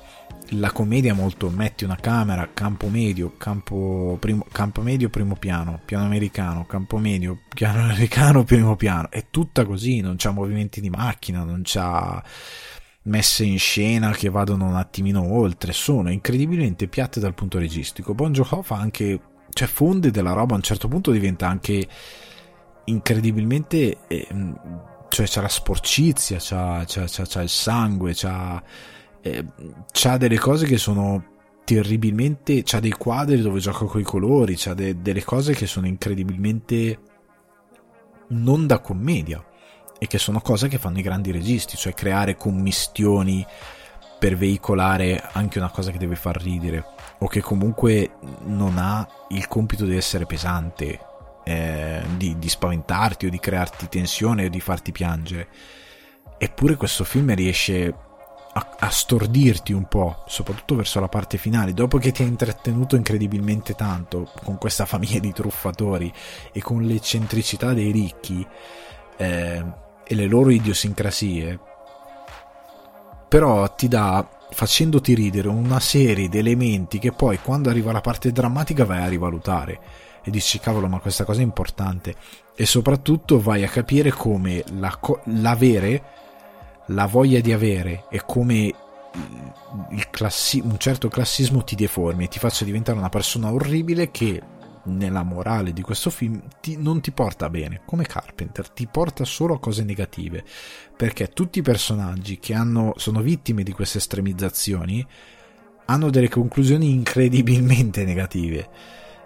la commedia è molto metti una camera, campo medio, campo, primo, campo medio, primo piano, piano americano, campo medio, piano americano, primo piano. È tutta così, non c'ha movimenti di macchina, non c'ha messe in scena che vadano un attimino oltre, sono incredibilmente piatte dal punto registico. Bon Jovi fa anche, cioè fonde della roba, a un certo punto diventa anche incredibilmente, eh, cioè c'ha la sporcizia, c'ha il sangue, c'ha eh, c'ha delle cose che sono terribilmente c'ha dei quadri dove gioca con i colori c'ha de- delle cose che sono incredibilmente non da commedia e che sono cose che fanno i grandi registi cioè creare commistioni per veicolare anche una cosa che deve far ridere o che comunque non ha il compito di essere pesante eh, di, di spaventarti o di crearti tensione o di farti piangere. Eppure questo film riesce a, stordirti un po', soprattutto verso la parte finale, dopo che ti ha intrattenuto incredibilmente tanto con questa famiglia di truffatori e con l'eccentricità dei ricchi eh, e le loro idiosincrasie, però ti dà, facendoti ridere, una serie di elementi che poi quando arriva la parte drammatica vai a rivalutare e dici cavolo ma questa cosa è importante. E soprattutto vai a capire come la, l'avere la voglia di avere e come classi- un certo classismo ti deformi e ti faccia diventare una persona orribile che nella morale di questo film ti, non ti porta bene come Carpenter ti porta solo a cose negative. Perché tutti i personaggi che hanno, sono vittime di queste estremizzazioni hanno delle conclusioni incredibilmente negative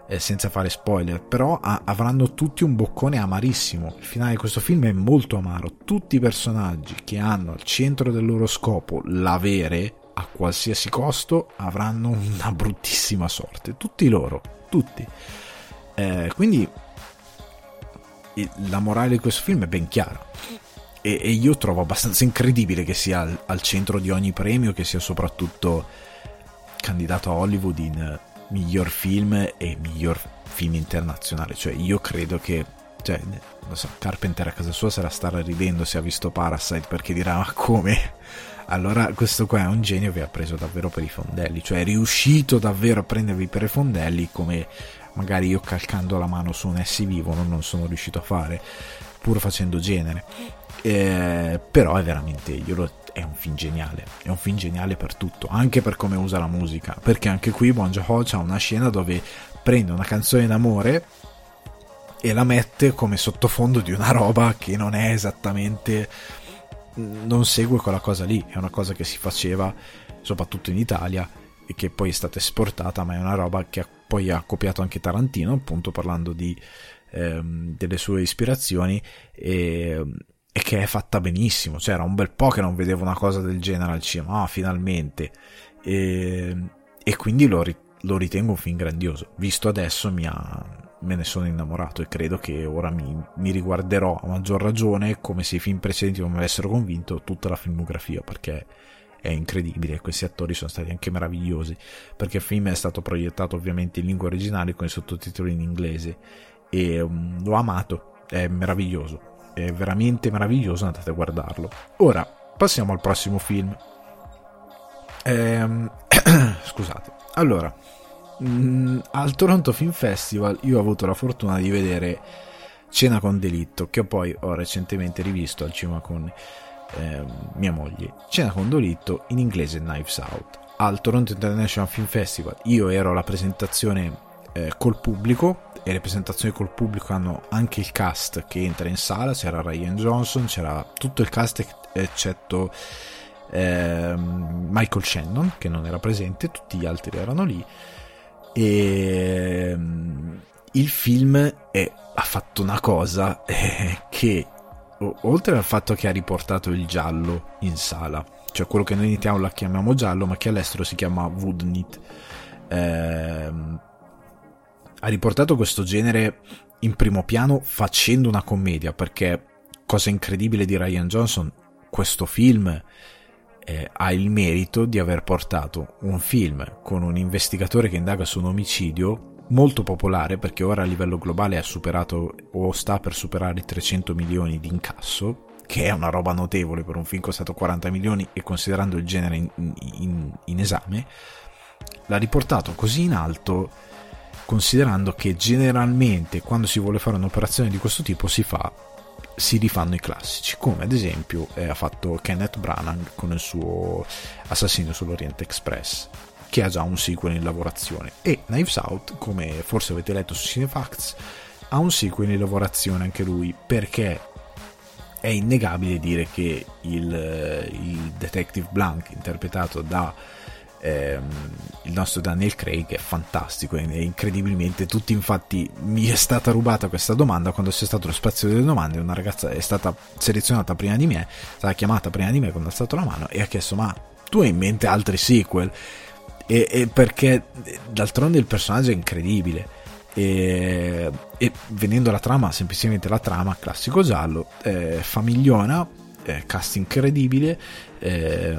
eh, senza fare spoiler, però a- avranno tutti un boccone amarissimo. Il finale di questo film è molto amaro. Tutti i personaggi che hanno al centro del loro scopo l'avere a qualsiasi costo avranno una bruttissima sorte. Tutti loro, tutti. Eh, quindi la morale di questo film è ben chiara. E, e io trovo abbastanza incredibile che sia al, al centro di ogni premio, che sia soprattutto candidato a Hollywood in miglior film e miglior film internazionale. Cioè, io credo che. Cioè, lo so, Carpenter a casa sua sarà stare ridendo se ha visto Parasite perché dirà: Ma come? Allora, questo qua è un genio che ha preso davvero per i fondelli. Cioè, è riuscito davvero a prendervi per i fondelli come magari io calcando la mano su un S vivo non sono riuscito a fare, pur facendo genere. Eh, però è veramente. Io lo è un film geniale, è un film geniale per tutto, anche per come usa la musica, perché anche qui Bon Joon-ho ha una scena dove prende una canzone d'amore e la mette come sottofondo di una roba che non è esattamente non segue quella cosa lì, è una cosa che si faceva soprattutto in Italia e che poi è stata esportata, ma è una roba che poi ha copiato anche Tarantino, appunto parlando di, ehm, delle sue ispirazioni e e che è fatta benissimo. Cioè, era un bel po' che non vedevo una cosa del genere al cinema. Ah, finalmente. E, e quindi lo, lo, ritengo un film grandioso. Visto adesso ha, me ne sono innamorato e credo che ora mi, mi, riguarderò a maggior ragione come se i film precedenti non mi avessero convinto tutta la filmografia perché è incredibile questi attori sono stati anche meravigliosi perché il film è stato proiettato ovviamente in lingua originale con i sottotitoli in inglese e um, l'ho amato è meraviglioso è veramente meraviglioso, andate a guardarlo. Ora, passiamo al prossimo film. Ehm, scusate. Allora, mh, mm, al Toronto Film Festival io ho avuto la fortuna di vedere Cena con delitto, che poi ho recentemente rivisto al cinema con eh, mia moglie. Cena con delitto in inglese Knives Out. Al Toronto International Film Festival io ero alla presentazione eh, col pubblico e le presentazioni col pubblico hanno anche il cast che entra in sala, c'era Ryan Johnson, c'era tutto il cast eccetto eh, Michael Shannon che non era presente, tutti gli altri erano lì. E ehm, il film è, ha fatto una cosa eh, che oltre al fatto che ha riportato il giallo in sala, cioè quello che noi in Italia chiamiamo giallo ma che all'estero si chiama woodnit eh, ha riportato questo genere in primo piano facendo una commedia, perché cosa incredibile di Ryan Johnson, questo film eh, ha il merito di aver portato un film con un investigatore che indaga su un omicidio molto popolare perché ora a livello globale ha superato o sta per superare i 300 milioni di incasso che è una roba notevole per un film costato 40 milioni e considerando il genere in, in, in esame l'ha riportato così in alto considerando che generalmente quando si vuole fare un'operazione di questo tipo si fa si rifanno i classici, come ad esempio eh, ha fatto Kenneth Branagh con il suo Assassino sull'Oriente Express, che ha già un sequel in lavorazione, e Knives Out, come forse avete letto su Cinefacts, ha un sequel in lavorazione anche lui, perché è innegabile dire che il, eh, il Detective Blank, interpretato da ehm, il nostro Daniel Craig è fantastico e incredibilmente tutti infatti mi è stata rubata questa domanda quando c'è stato lo spazio delle domande una ragazza è stata selezionata prima di me è stata chiamata prima di me quando ha stato la mano e ha chiesto ma tu hai in mente altri sequel? E, e perché d'altronde il personaggio è incredibile. E, e, venendo alla trama semplicemente la trama classico giallo eh, famigliona eh, cast incredibile eh,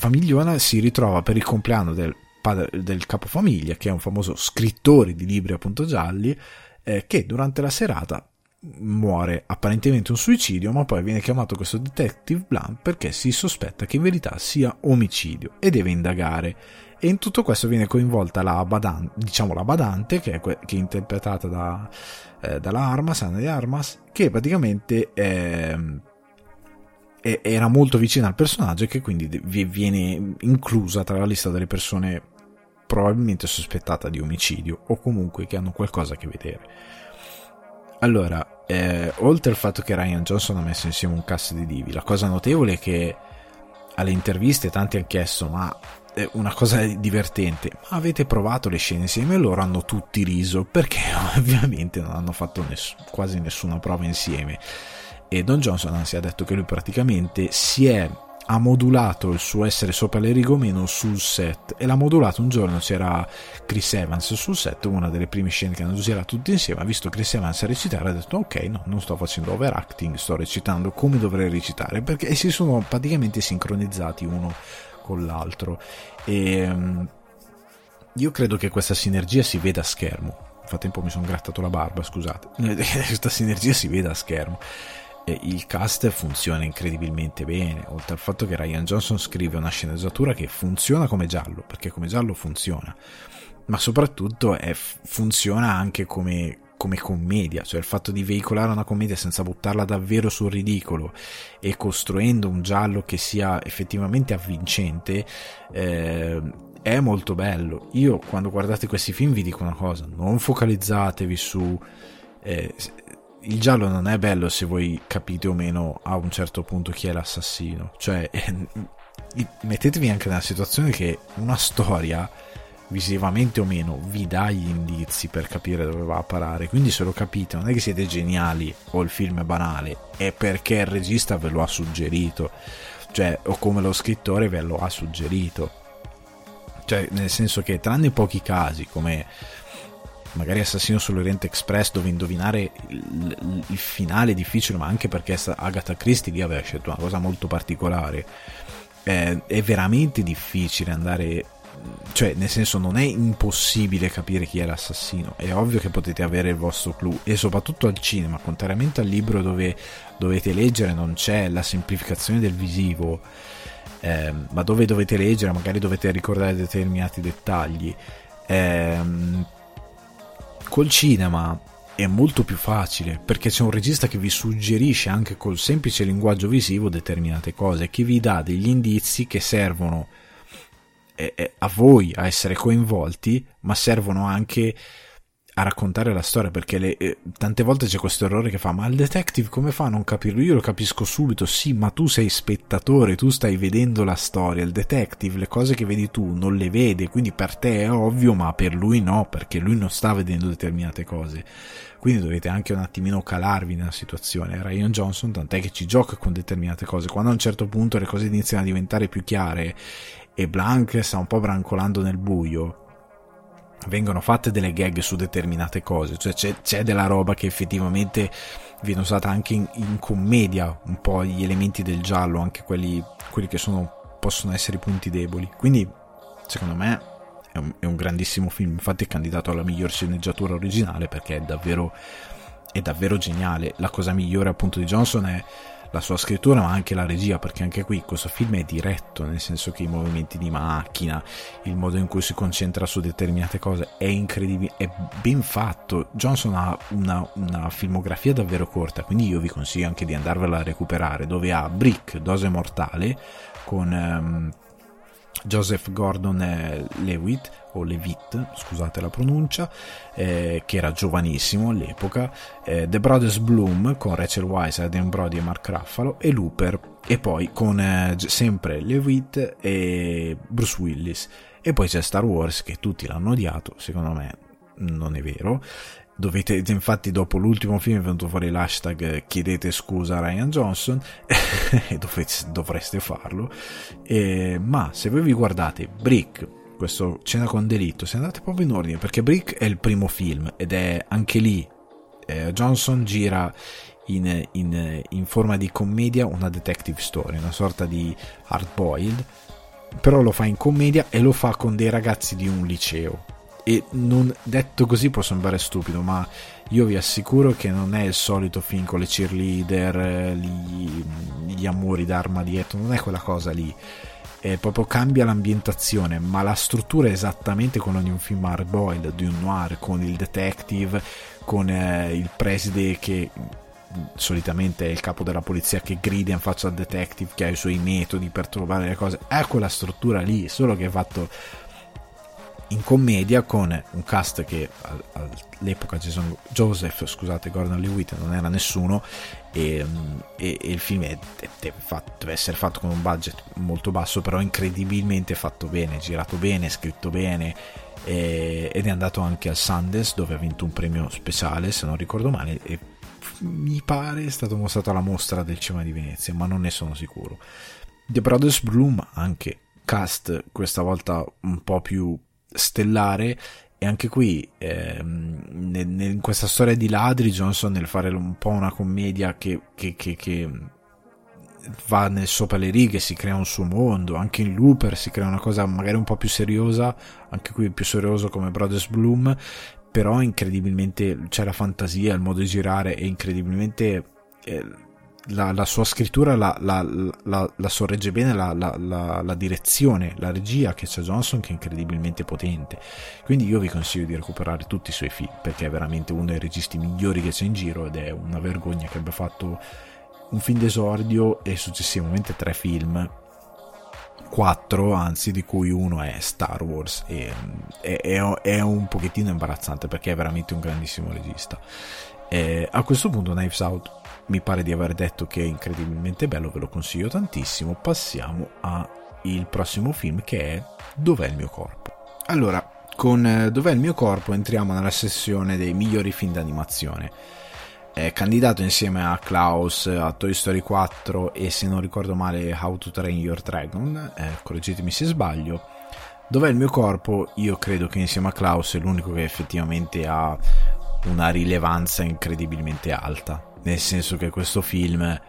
Famigliona si ritrova per il compleanno del, padre, del capofamiglia, che è un famoso scrittore di libri appunto gialli, eh, che durante la serata muore apparentemente un suicidio, ma poi viene chiamato questo detective Blunt perché si sospetta che in verità sia omicidio e deve indagare. E in tutto questo viene coinvolta la, badan- diciamo la badante, che è, que- che è interpretata da, eh, dalla Armas, Anna di Armas, che praticamente è era molto vicina al personaggio e che quindi viene inclusa tra la lista delle persone probabilmente sospettate di omicidio o comunque che hanno qualcosa a che vedere. Allora, eh, oltre al fatto che Ryan Johnson ha messo insieme un cast di divi, la cosa notevole è che alle interviste tanti hanno chiesto ma è una cosa divertente, ma avete provato le scene insieme? E loro hanno tutti riso perché ovviamente non hanno fatto ness- quasi nessuna prova insieme e Don Johnson anzi ha detto che lui praticamente si è ha modulato il suo essere sopra le righe meno sul set e l'ha modulato un giorno c'era Chris Evans sul set una delle prime scene che hanno girato tutti insieme ha visto Chris Evans recitare e ha detto ok no non sto facendo overacting sto recitando come dovrei recitare perché si sono praticamente sincronizzati uno con l'altro. E um, io credo che questa sinergia si veda a schermo. Nel frattempo mi sono grattato la barba, scusate. questa sinergia si veda a schermo. Il cast funziona incredibilmente bene, oltre al fatto che Ryan Johnson scrive una sceneggiatura che funziona come giallo, perché come giallo funziona, ma soprattutto è, funziona anche come, come commedia, cioè il fatto di veicolare una commedia senza buttarla davvero sul ridicolo e costruendo un giallo che sia effettivamente avvincente eh, è molto bello. Io quando guardate questi film vi dico una cosa, non focalizzatevi su... Eh, il giallo non è bello se voi capite o meno a un certo punto chi è l'assassino, cioè mettetevi anche nella situazione che una storia visivamente o meno vi dà gli indizi per capire dove va a parare. Quindi se lo capite non è che siete geniali o il film è banale è perché il regista ve lo ha suggerito. Cioè o come lo scrittore ve lo ha suggerito. Cioè nel senso che tranne pochi casi come magari Assassino sull'Oriente Express dove indovinare il, il, finale è difficile ma anche perché Agatha Christie lì aveva scelto una cosa molto particolare. Eh, è veramente difficile andare cioè nel senso non è impossibile capire chi è l'assassino. È ovvio che potete avere il vostro clou e soprattutto al cinema contrariamente al libro dove dovete leggere non c'è la semplificazione del visivo eh, ma dove dovete leggere magari dovete ricordare determinati dettagli. Ehm, Col cinema è molto più facile perché c'è un regista che vi suggerisce anche col semplice linguaggio visivo determinate cose, che vi dà degli indizi che servono eh, eh, a voi a essere coinvolti, ma servono anche a raccontare la storia perché le, eh, tante volte c'è questo errore che fa ma il detective come fa a non capirlo? Io lo capisco subito sì ma tu sei spettatore tu stai vedendo la storia il detective le cose che vedi tu non le vede quindi per te è ovvio ma per lui no perché lui non sta vedendo determinate cose. Quindi dovete anche un attimino calarvi nella situazione. Ryan Johnson tant'è che ci gioca con determinate cose. Quando a un certo punto le cose iniziano a diventare più chiare e Blanc sta un po' brancolando nel buio vengono fatte delle gag su determinate cose, cioè c'è, c'è della roba che effettivamente viene usata anche in, in, commedia, un po' gli elementi del giallo, anche quelli, quelli che sono, possono essere i punti deboli. Quindi, secondo me, è un, è un, grandissimo film. Infatti, è candidato alla miglior sceneggiatura originale perché è davvero, è davvero geniale. La cosa migliore, appunto, di Johnson è la sua scrittura ma anche la regia perché anche qui questo film è diretto nel senso che i movimenti di macchina il modo in cui si concentra su determinate cose è incredibile è ben fatto. Johnson ha una, una filmografia davvero corta quindi io vi consiglio anche di andarvela a recuperare dove ha Brick Dose Mortale con um, Joseph Gordon Lewitt o Levitt, scusate la pronuncia, eh, che era giovanissimo all'epoca, eh, The Brothers Bloom con Rachel Weisz, Adam Brody e Mark Ruffalo e Looper e poi con eh, sempre Levitt e Bruce Willis. E poi c'è Star Wars che tutti l'hanno odiato, secondo me non è vero, dovete infatti dopo l'ultimo film è venuto fuori l'hashtag chiedete scusa a Ryan Johnson e dovete, dovreste farlo. E, ma se voi vi guardate Brick questo Cena con delitto se andate proprio in ordine perché Brick è il primo film ed è anche lì eh, Johnson gira in, in, in forma di commedia una detective story una sorta di hard boiled però lo fa in commedia e lo fa con dei ragazzi di un liceo e non, detto così può sembrare stupido, ma io vi assicuro che non è il solito film con le cheerleader, gli, gli amori d'arma dietro, non è quella cosa lì. È proprio cambia l'ambientazione, ma la struttura è esattamente quella di un film hardboiled, di un noir, con il detective, con eh, il preside che solitamente è il capo della polizia che grida in faccia al detective che ha i suoi metodi per trovare le cose è quella struttura lì solo che è fatto in commedia con un cast che all'epoca Jason Joseph, scusate, Gordon Lewitt non era nessuno e, e, e il film è, è fatto, deve essere fatto con un budget molto basso però incredibilmente fatto bene, girato bene, scritto bene e, ed è andato anche al Sundance dove ha vinto un premio speciale se non ricordo male e mi pare è stato mostrato alla mostra del cinema di Venezia ma non ne sono sicuro. The Brothers Bloom anche cast questa volta un po' più stellare. E anche qui ehm, in questa storia di ladri Johnson nel fare un po' una commedia che, che, che, che va nel sopra le righe, si crea un suo mondo, anche in Looper si crea una cosa magari un po' più seriosa, anche qui più serioso come Brothers Bloom, però incredibilmente c'è la fantasia, il modo di girare e incredibilmente eh, la, la, sua scrittura la, la, la sorregge bene la, direzione, la regia che c'è Johnson che è incredibilmente potente. Quindi io vi consiglio di recuperare tutti i suoi film perché è veramente uno dei registi migliori che c'è in giro ed è una vergogna che abbia fatto un film d'esordio e successivamente tre film quattro, anzi di cui uno è Star Wars e è, è, è, un pochettino imbarazzante perché è veramente un grandissimo regista. E a questo punto Knives Out mi pare di aver detto che è incredibilmente bello, ve lo consiglio tantissimo. Passiamo al prossimo film che è Dov'è il mio corpo? Allora, con eh, Dov'è il mio corpo entriamo nella sessione dei migliori film d'animazione. È candidato insieme a Klaus, a Toy Story 4 e se non ricordo male How to Train Your Dragon, eh, correggetemi se sbaglio. Dov'è il mio corpo? Io credo che insieme a Klaus è l'unico che effettivamente ha una rilevanza incredibilmente alta nel senso che questo film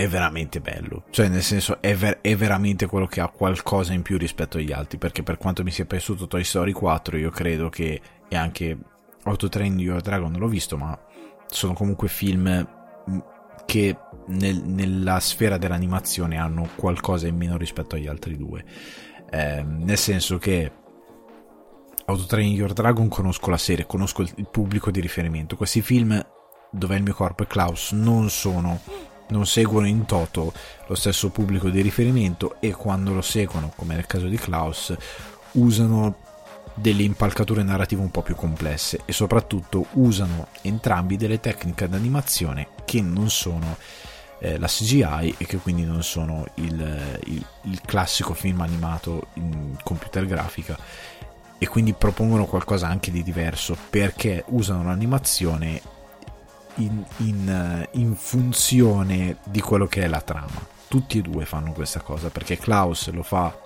è veramente bello, cioè nel senso è, ver- è, veramente quello che ha qualcosa in più rispetto agli altri, perché per quanto mi sia piaciuto Toy Story 4 io credo che, e anche Autotrain Your Dragon l'ho visto, ma sono comunque film mm, che nel, nella sfera dell'animazione hanno qualcosa in meno rispetto agli altri due, eh, nel senso che Autotrain Your Dragon conosco la serie, conosco il pubblico di riferimento, questi film Dov'è il mio corpo e Klaus non sono non seguono in toto lo stesso pubblico di riferimento e quando lo seguono, come nel caso di Klaus, usano delle impalcature narrative un po' più complesse e soprattutto usano entrambi delle tecniche d'animazione che non sono eh, la CGI e che quindi non sono il, il, il classico film animato in computer grafica e quindi propongono qualcosa anche di diverso perché usano l'animazione in, in, eh, in funzione di quello che è la trama. Tutti e due fanno questa cosa perché Klaus lo fa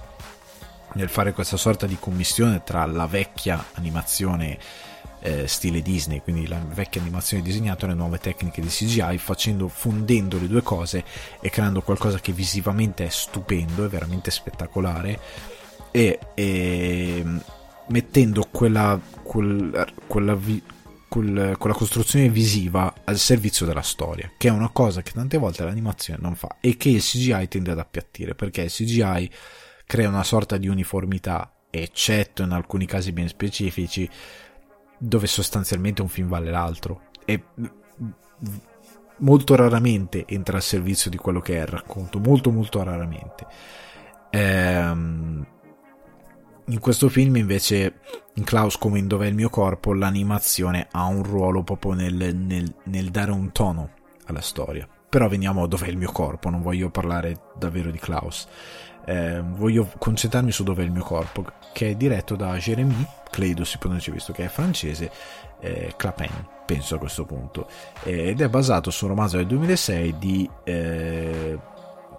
nel fare questa sorta di commissione tra la vecchia animazione eh, stile Disney, quindi la vecchia animazione disegnata e le nuove tecniche di CGI, facendo, fondendo le due cose e creando qualcosa che visivamente è stupendo, è veramente spettacolare e, e mettendo quella, quella, quella, quel, quella costruzione visiva al servizio della storia, che è una cosa che tante volte l'animazione non fa e che il CGI tende ad appiattire, perché il CGI crea una sorta di uniformità, eccetto in alcuni casi ben specifici, dove sostanzialmente un film vale l'altro. E molto raramente entra al servizio di quello che è il racconto, molto molto raramente. Ehm, in questo film invece in Klaus come in Dov'è il mio corpo l'animazione ha un ruolo proprio nel, nel, nel dare un tono alla storia. Però veniamo a Dov'è il mio corpo non voglio parlare davvero di Klaus. Eh, voglio concentrarmi su Dov'è il mio corpo che è diretto da Jérémy credo si pronuncia visto che è francese eh, Clapin penso a questo punto. Eh, ed è basato su un romanzo del 2006 di eh,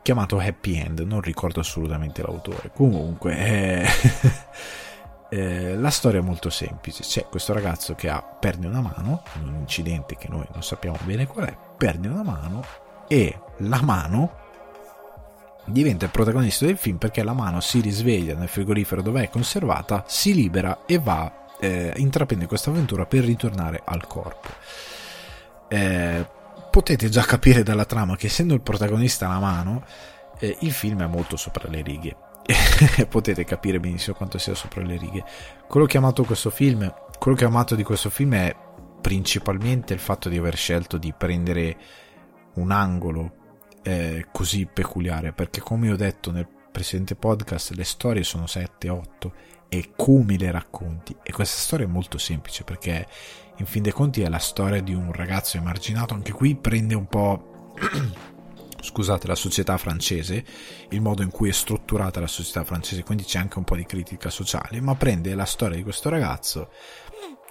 chiamato Happy End, non ricordo assolutamente l'autore. Comunque, eh, eh, la storia è molto semplice. C'è questo ragazzo che ha, perde una mano in un incidente che noi non sappiamo bene qual è, perde una mano e la mano diventa il protagonista del film perché la mano si risveglia nel frigorifero dove è conservata, si libera e va, eh, intraprende questa avventura per ritornare al corpo. Eh, potete già capire dalla trama che essendo il protagonista la mano, eh, il film è molto sopra le righe. potete capire benissimo quanto sia sopra le righe. Quello che film, quello che ho amato di questo film è principalmente il fatto di aver scelto di prendere un angolo eh, così peculiare, perché come ho detto nel precedente podcast, le storie sono 7-8 e come le racconti. E questa storia è molto semplice perché in fin dei conti è la storia di un ragazzo emarginato, anche qui prende un po'... scusate, la società francese, il modo in cui è strutturata la società francese, quindi c'è anche un po' di critica sociale, ma prende la storia di questo ragazzo,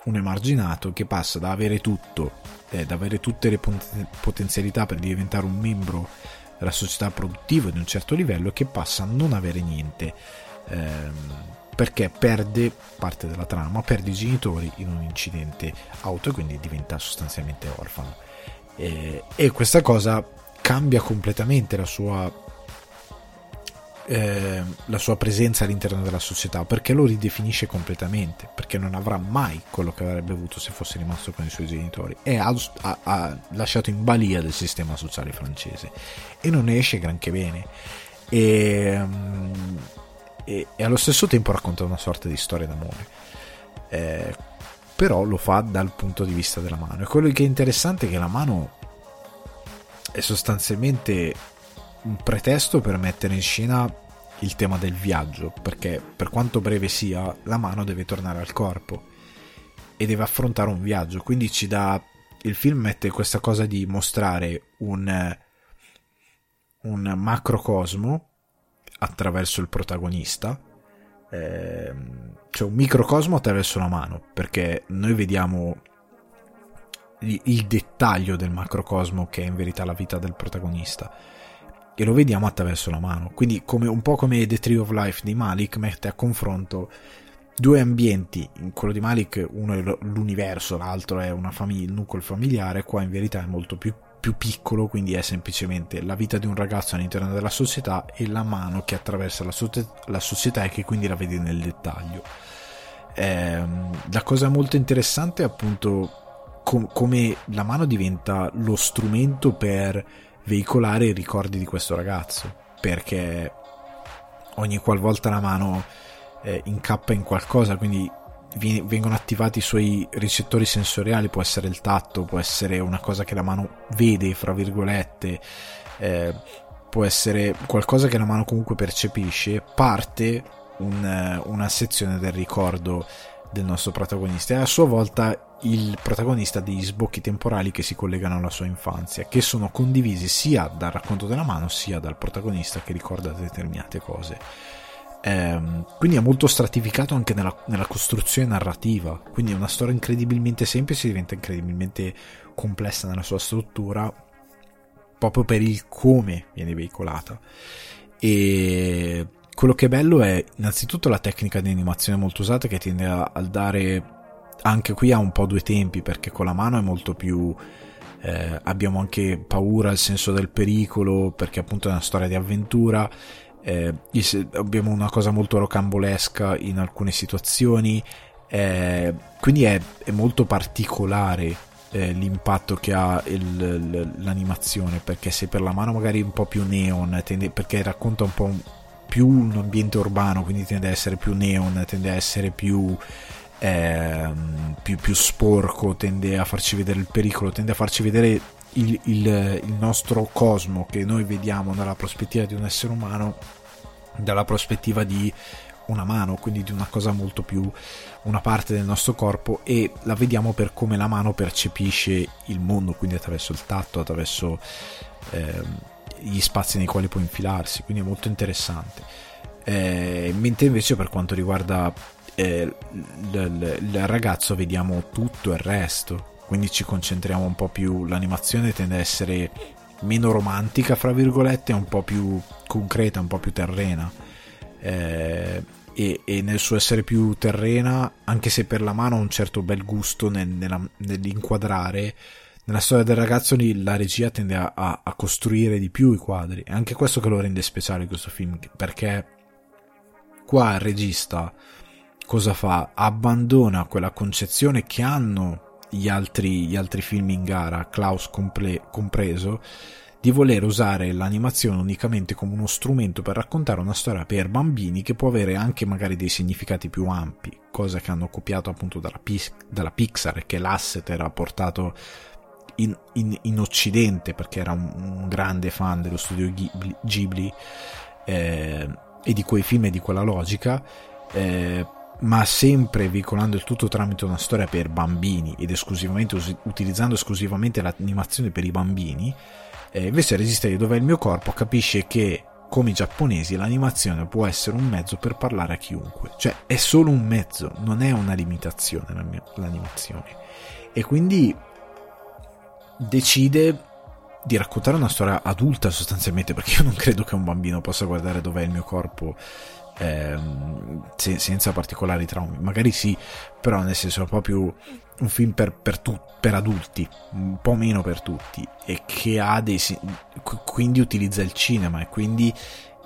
un emarginato che passa da avere tutto, eh, da avere tutte le potenzialità per diventare un membro della società produttiva di un certo livello, che passa a non avere niente. Ehm, perché perde parte della trama, perde i genitori in un incidente auto e quindi diventa sostanzialmente orfano. E, e questa cosa cambia completamente la sua eh, la sua presenza all'interno della società perché lo ridefinisce completamente perché non avrà mai quello che avrebbe avuto se fosse rimasto con i suoi genitori e ha, ha, ha lasciato in balia del sistema sociale francese e non ne esce granché bene e, mm, e, e allo stesso tempo racconta una sorta di storia d'amore. Eh, però lo fa dal punto di vista della mano. E quello che è interessante è che la mano è sostanzialmente un pretesto per mettere in scena il tema del viaggio, perché per quanto breve sia, la mano deve tornare al corpo e deve affrontare un viaggio, quindi ci dà il film mette questa cosa di mostrare un un macrocosmo attraverso il protagonista ehm, cioè un microcosmo attraverso la mano perché noi vediamo il dettaglio del macrocosmo che è in verità la vita del protagonista e lo vediamo attraverso la mano. Quindi come, un po' come The Tree of Life di Malik mette a confronto due ambienti, in quello di Malik uno è l'universo, l'altro è famiglia, il nucleo familiare, qua in verità è molto più, più piccolo, quindi è semplicemente la vita di un ragazzo all'interno della società e la mano che attraversa la, so- la società e che quindi la vede nel dettaglio. Eh, la cosa molto interessante è appunto com- come la mano diventa lo strumento per veicolare i ricordi di questo ragazzo perché ogni qualvolta la mano eh, incappa in qualcosa quindi vengono attivati i suoi ricettori sensoriali può essere il tatto può essere una cosa che la mano vede fra virgolette eh, può essere qualcosa che la mano comunque percepisce parte un, una sezione del ricordo del nostro protagonista e a sua volta il protagonista degli sbocchi temporali che si collegano alla sua infanzia, che sono condivisi sia dal racconto della mano sia dal protagonista che ricorda determinate cose. Ehm, quindi è molto stratificato anche nella, nella, costruzione narrativa, quindi è una storia incredibilmente semplice diventa incredibilmente complessa nella sua struttura proprio per il come viene veicolata. E quello che è bello è innanzitutto la tecnica di animazione molto usata che tende a, a dare anche qui ha un po' due tempi perché con la mano è molto più eh, abbiamo anche paura al senso del pericolo perché appunto è una storia di avventura eh, abbiamo una cosa molto rocambolesca in alcune situazioni eh, quindi è, è, molto particolare eh, l'impatto che ha il, l'animazione perché se per la mano magari un po' più neon tende, perché racconta un po' più un ambiente urbano quindi tende a essere più neon tende a essere più è più, più, sporco, tende a farci vedere il pericolo, tende a farci vedere il, il, il nostro cosmo che noi vediamo dalla prospettiva di un essere umano, dalla prospettiva di una mano, quindi di una cosa molto più una parte del nostro corpo e la vediamo per come la mano percepisce il mondo, quindi attraverso il tatto, attraverso eh, gli spazi nei quali può infilarsi, quindi è molto interessante. Eh, mentre invece per quanto riguarda eh, il, il ragazzo vediamo tutto il resto quindi ci concentriamo un po' più l'animazione tende a essere meno romantica fra virgolette un po' più concreta un po' più terrena eh, e, e, nel suo essere più terrena anche se per la mano ha un certo bel gusto nel, nella, nell'inquadrare nella storia del ragazzo lì la regia tende a, a, a costruire di più i quadri è anche questo che lo rende speciale questo film perché qua il regista cosa fa? Abbandona quella concezione che hanno gli altri, gli altri film in gara, Klaus comple- compreso, di voler usare l'animazione unicamente come uno strumento per raccontare una storia per bambini che può avere anche magari dei significati più ampi, cosa che hanno copiato appunto dalla, dalla Pixar, che l'asset era portato in, in, in Occidente perché era un, un, grande fan dello studio Ghibli, Ghibli eh, e di quei film e di quella logica. Eh, ma sempre veicolando il tutto tramite una storia per bambini ed esclusivamente utilizzando esclusivamente l'animazione per i bambini, eh, invece Resiste di dov'è il mio corpo capisce che come i giapponesi l'animazione può essere un mezzo per parlare a chiunque, cioè è solo un mezzo, non è una limitazione l'animazione. E quindi decide di raccontare una storia adulta sostanzialmente, perché io non credo che un bambino possa guardare dov'è il mio corpo ehm, se, senza particolari traumi. Magari sì, però nel senso è proprio un film per, per, tu, per adulti, un po' meno per tutti, e che ha dei. quindi utilizza il cinema e quindi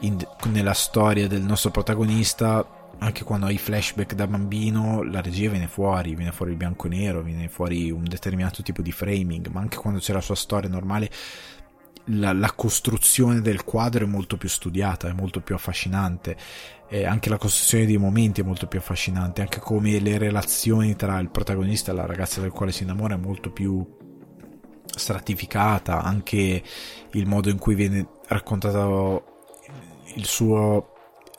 in, nella storia del nostro protagonista anche quando hai flashback da bambino la regia viene fuori, viene fuori il bianco e nero, viene fuori un determinato tipo di framing, ma anche quando c'è la sua storia normale la, la costruzione del quadro è molto più studiata, è molto più affascinante, e anche la costruzione dei momenti è molto più affascinante, anche come le relazioni tra il protagonista e la ragazza del quale si innamora è molto più stratificata, anche il modo in cui viene suo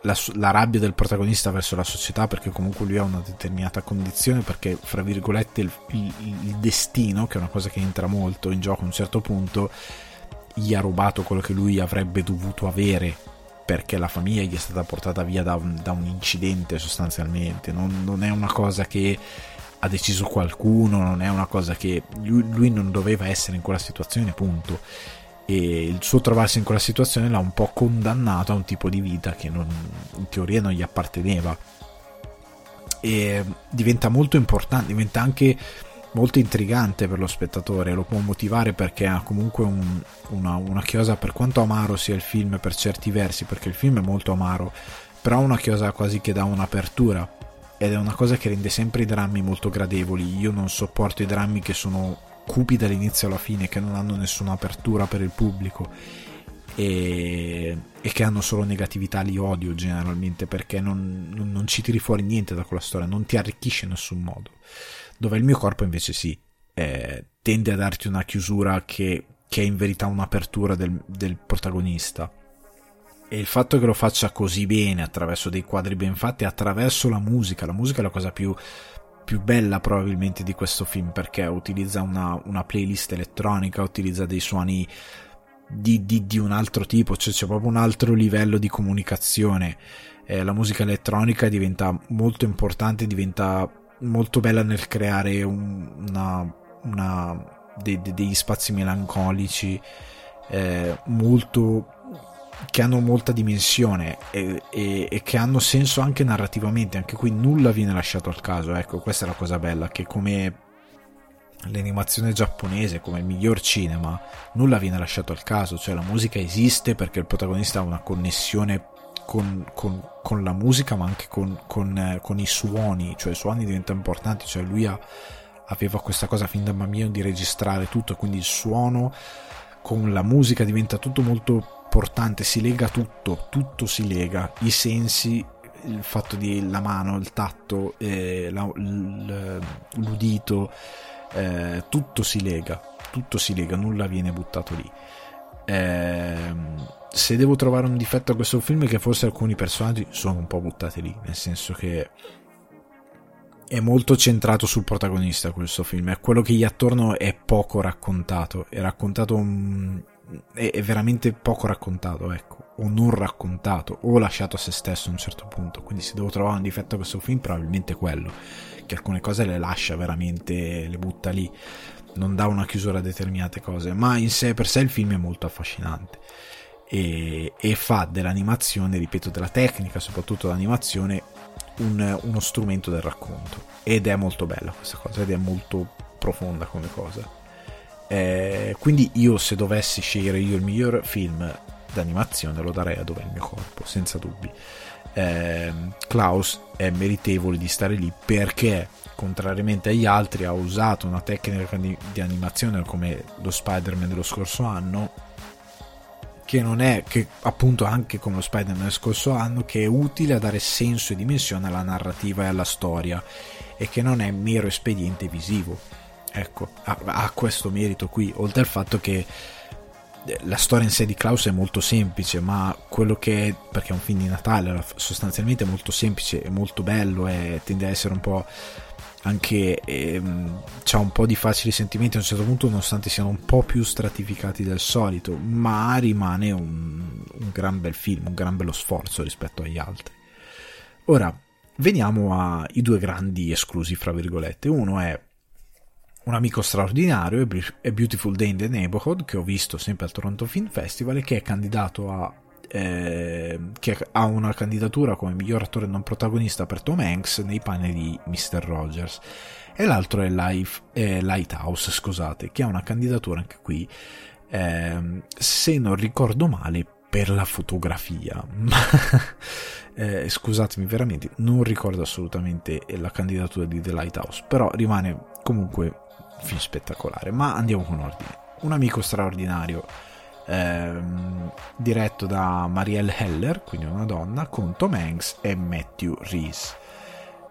la, la, rabbia del protagonista verso la società perché comunque lui ha una determinata condizione perché fra virgolette il, il, il, destino che è una cosa che entra molto in gioco a un certo punto gli ha rubato quello che lui avrebbe dovuto avere perché la famiglia gli è stata portata via da un, da un incidente sostanzialmente. Non, non, è una cosa che ha deciso qualcuno non è una cosa che lui, lui non doveva essere in quella situazione punto. E il suo trovarsi in quella situazione l'ha un po' condannato a un tipo di vita che non, in teoria non gli apparteneva. E diventa molto importante, diventa anche molto intrigante per lo spettatore, lo può motivare perché ha comunque un, una, una, chiosa, per quanto amaro sia il film per certi versi, perché il film è molto amaro, però ha una chiosa quasi che dà un'apertura ed è una cosa che rende sempre i drammi molto gradevoli. Io non sopporto i drammi che sono cupi dall'inizio alla fine, che non hanno nessuna apertura per il pubblico e, e che hanno solo negatività, li odio generalmente perché non, non, non, ci tiri fuori niente da quella storia, non ti arricchisce in nessun modo. Dove il mio corpo invece sì, eh, tende a darti una chiusura che, che è in verità un'apertura del, del protagonista. E il fatto che lo faccia così bene attraverso dei quadri ben fatti, attraverso la musica, la musica è la cosa più più bella probabilmente di questo film perché utilizza una, una playlist elettronica, utilizza dei suoni di, di, di, un altro tipo, cioè c'è proprio un altro livello di comunicazione. Eh, la musica elettronica diventa molto importante, diventa molto bella nel creare un, una, una, de, de, degli spazi melancolici eh, molto che hanno molta dimensione e, e, e, che hanno senso anche narrativamente, anche qui nulla viene lasciato al caso, ecco, questa è la cosa bella, che come l'animazione giapponese, come il miglior cinema, nulla viene lasciato al caso, cioè la musica esiste perché il protagonista ha una connessione con, con, con la musica, ma anche con, con, i suoni, cioè i suoni diventano importanti, cioè lui ha, aveva questa cosa fin da bambino di registrare tutto, quindi il suono con la musica diventa tutto molto importante, si lega tutto, tutto si lega, i sensi, il fatto di la mano, il tatto, eh, la, l'udito, eh, tutto si lega, tutto si lega, nulla viene buttato lì. Eh, se devo trovare un difetto a questo film è che forse alcuni personaggi sono un po' buttati lì, nel senso che è molto centrato sul protagonista questo film, è quello che gli attorno è poco raccontato, è raccontato è veramente poco raccontato, ecco, o non raccontato, o lasciato a se stesso a un certo punto. Quindi se devo trovare un difetto a questo film, probabilmente è quello, che alcune cose le lascia veramente, le butta lì, non dà una chiusura a determinate cose, ma in sé per sé il film è molto affascinante. E, e fa dell'animazione, ripeto, della tecnica, soprattutto l'animazione, un, uno strumento del racconto. Ed è molto bella questa cosa, ed è molto profonda come cosa. Eh, quindi io se dovessi scegliere io il miglior film d'animazione lo darei a Dove è il mio corpo, senza dubbi. Eh, Klaus è meritevole di stare lì perché contrariamente agli altri ha usato una tecnica di animazione come lo Spider-Man dello scorso anno che non è che appunto anche come lo Spider-Man dello scorso anno che è utile a dare senso e dimensione alla narrativa e alla storia e che non è mero espediente visivo. Ecco, ha, ha questo merito qui, oltre al fatto che eh, la storia in sé di Klaus è molto semplice, ma quello che è, perché è un film di Natale, sostanzialmente molto semplice, è molto bello, e tende a essere un po' anche ehm, c'ha un po' di facili sentimenti a un certo punto, nonostante siano un po' più stratificati del solito, ma rimane un, un gran bel film, un gran bello sforzo rispetto agli altri. Ora, veniamo ai due grandi esclusi, fra virgolette. Uno è un amico straordinario è Beautiful Day in the Neighborhood che ho visto sempre al Toronto Film Festival e che è candidato a eh, che ha una candidatura come miglior attore non protagonista per Tom Hanks nei panni di Mr. Rogers. E l'altro è, Life, è Lighthouse scusate che ha una candidatura anche qui eh, se non ricordo male per la fotografia. Eh, scusatemi veramente non ricordo assolutamente la candidatura di The Lighthouse però rimane comunque un film spettacolare. Ma andiamo con ordine. Un amico straordinario ehm, diretto da Marielle Heller, quindi una donna, con Tom Hanks e Matthew Reese.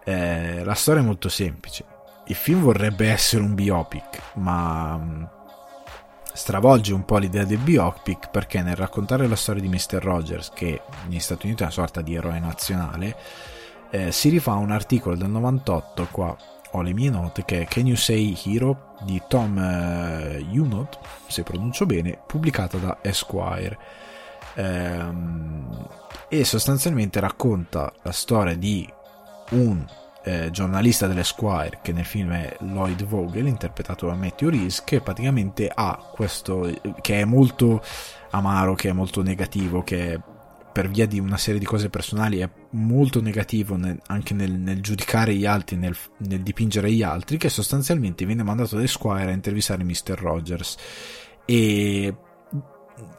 Eh, la storia è molto semplice. Il film vorrebbe essere un biopic, ma mm, stravolge un po' l'idea del biopic perché nel raccontare la storia di Mr. Rogers, che negli Stati Uniti è una sorta di eroe nazionale, eh, si rifà un articolo del 98 qua ho le mie note che è Can You Say Hero di Tom Junot, se pronuncio bene, pubblicata da Esquire. Ehm, e sostanzialmente racconta la storia di un eh, giornalista dell'Esquire che nel film è Lloyd Vogel interpretato da Matthew Reese che praticamente ha questo che è molto amaro che è molto negativo che è per via di una serie di cose personali è molto negativo nel, anche nel, nel, giudicare gli altri, nel, nel, dipingere gli altri, che sostanzialmente viene mandato da Esquire a intervistare Mr. Rogers. E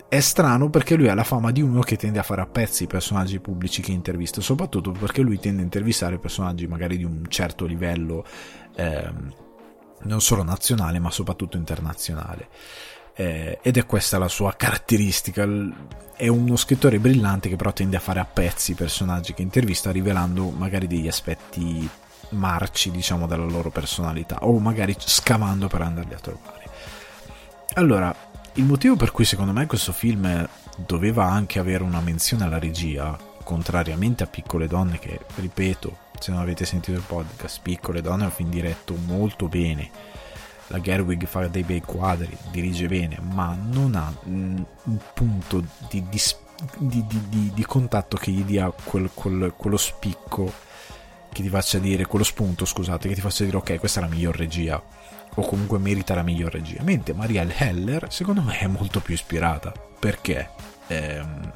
è strano perché lui ha la fama di uno che tende a fare a pezzi i personaggi pubblici che intervista, soprattutto perché lui tende a intervistare personaggi magari di un certo livello, ehm, non solo nazionale ma soprattutto internazionale eh, ed è questa la sua caratteristica. È uno scrittore brillante che però tende a fare a pezzi i personaggi che intervista, rivelando magari degli aspetti marci, diciamo, della loro personalità, o magari scavando per andarli a trovare. Allora, il motivo per cui secondo me questo film doveva anche avere una menzione alla regia, contrariamente a Piccole Donne, che ripeto, se non avete sentito il podcast, Piccole Donne è un film diretto molto bene la Gerwig fa dei bei quadri, dirige bene, ma non ha un punto di, di, di, di contatto che gli dia quel, quel, quello spicco che ti faccia dire, quello spunto, scusate, che ti faccia dire ok, questa è la miglior regia o comunque merita la miglior regia. Mentre Marielle Heller, secondo me, è molto più ispirata. Perché? Ehm,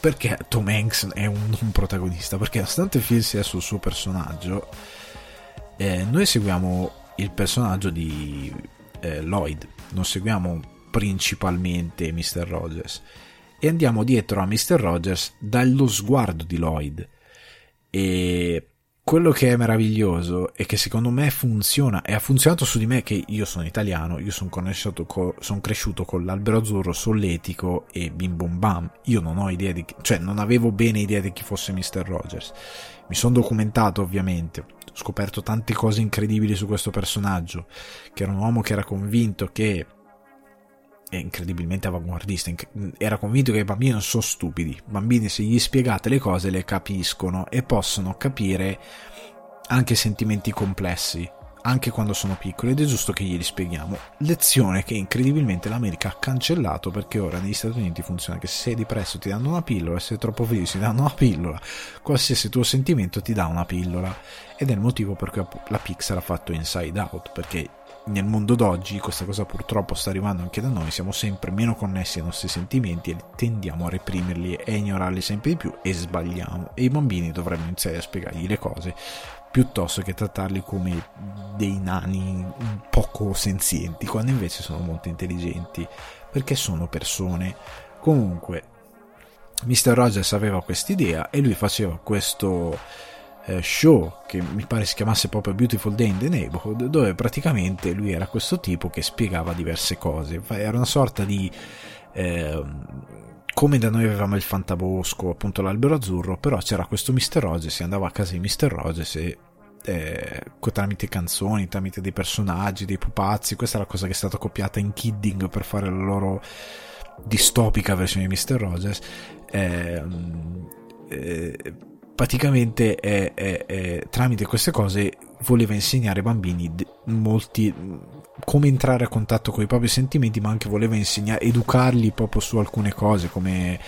perché Tom Hanks è un, un, protagonista? Perché nonostante il film sia sul suo personaggio, eh, noi seguiamo il personaggio di eh, Lloyd, non seguiamo principalmente Mr. Rogers e andiamo dietro a Mr. Rogers dallo sguardo di Lloyd e quello che è meraviglioso e che secondo me funziona e ha funzionato su di me che io sono italiano, io sono, co- sono cresciuto con l'albero azzurro solletico e bim bum bam, io non ho idea di chi, cioè non avevo bene idea di chi fosse Mr. Rogers. Mi sono documentato ovviamente, scoperto tante cose incredibili su questo personaggio, che era un uomo che era convinto che è incredibilmente avanguardista, era convinto che i bambini non sono stupidi, i bambini se gli spiegate le cose le capiscono e possono capire anche sentimenti complessi, anche quando sono piccoli ed è giusto che glieli spieghiamo. Lezione che incredibilmente l'America ha cancellato perché ora negli Stati Uniti funziona che se sei depresso ti danno una pillola, se sei troppo felice ti danno una pillola, qualsiasi tuo sentimento ti dà una pillola. Ed è il motivo per cui la Pixar ha fatto Inside Out perché nel mondo d'oggi questa cosa purtroppo sta arrivando anche da noi, siamo sempre meno connessi ai nostri sentimenti e tendiamo a reprimerli e ignorarli sempre di più e sbagliamo. E i bambini dovremmo iniziare a spiegargli le cose piuttosto che trattarli come dei nani poco senzienti quando invece sono molto intelligenti perché sono persone comunque Mr. Rogers aveva quest'idea e lui faceva questo eh, show che mi pare si chiamasse proprio Beautiful Day in the Neighborhood, dove praticamente lui era questo tipo che spiegava diverse cose. Era una sorta di. Eh, come da noi avevamo il fantabosco, appunto l'albero azzurro, però c'era questo Mr. Rogers, si andava a casa di Mr. Rogers e eh, tramite canzoni, tramite dei personaggi, dei pupazzi, questa è la cosa che è stata copiata in Kidding per fare la loro distopica versione di Mr. Rogers. Eh, eh, praticamente è, è, tramite queste cose voleva insegnare ai bambini molti come entrare a contatto con i propri sentimenti ma anche voleva insegnare educarli proprio su alcune cose come,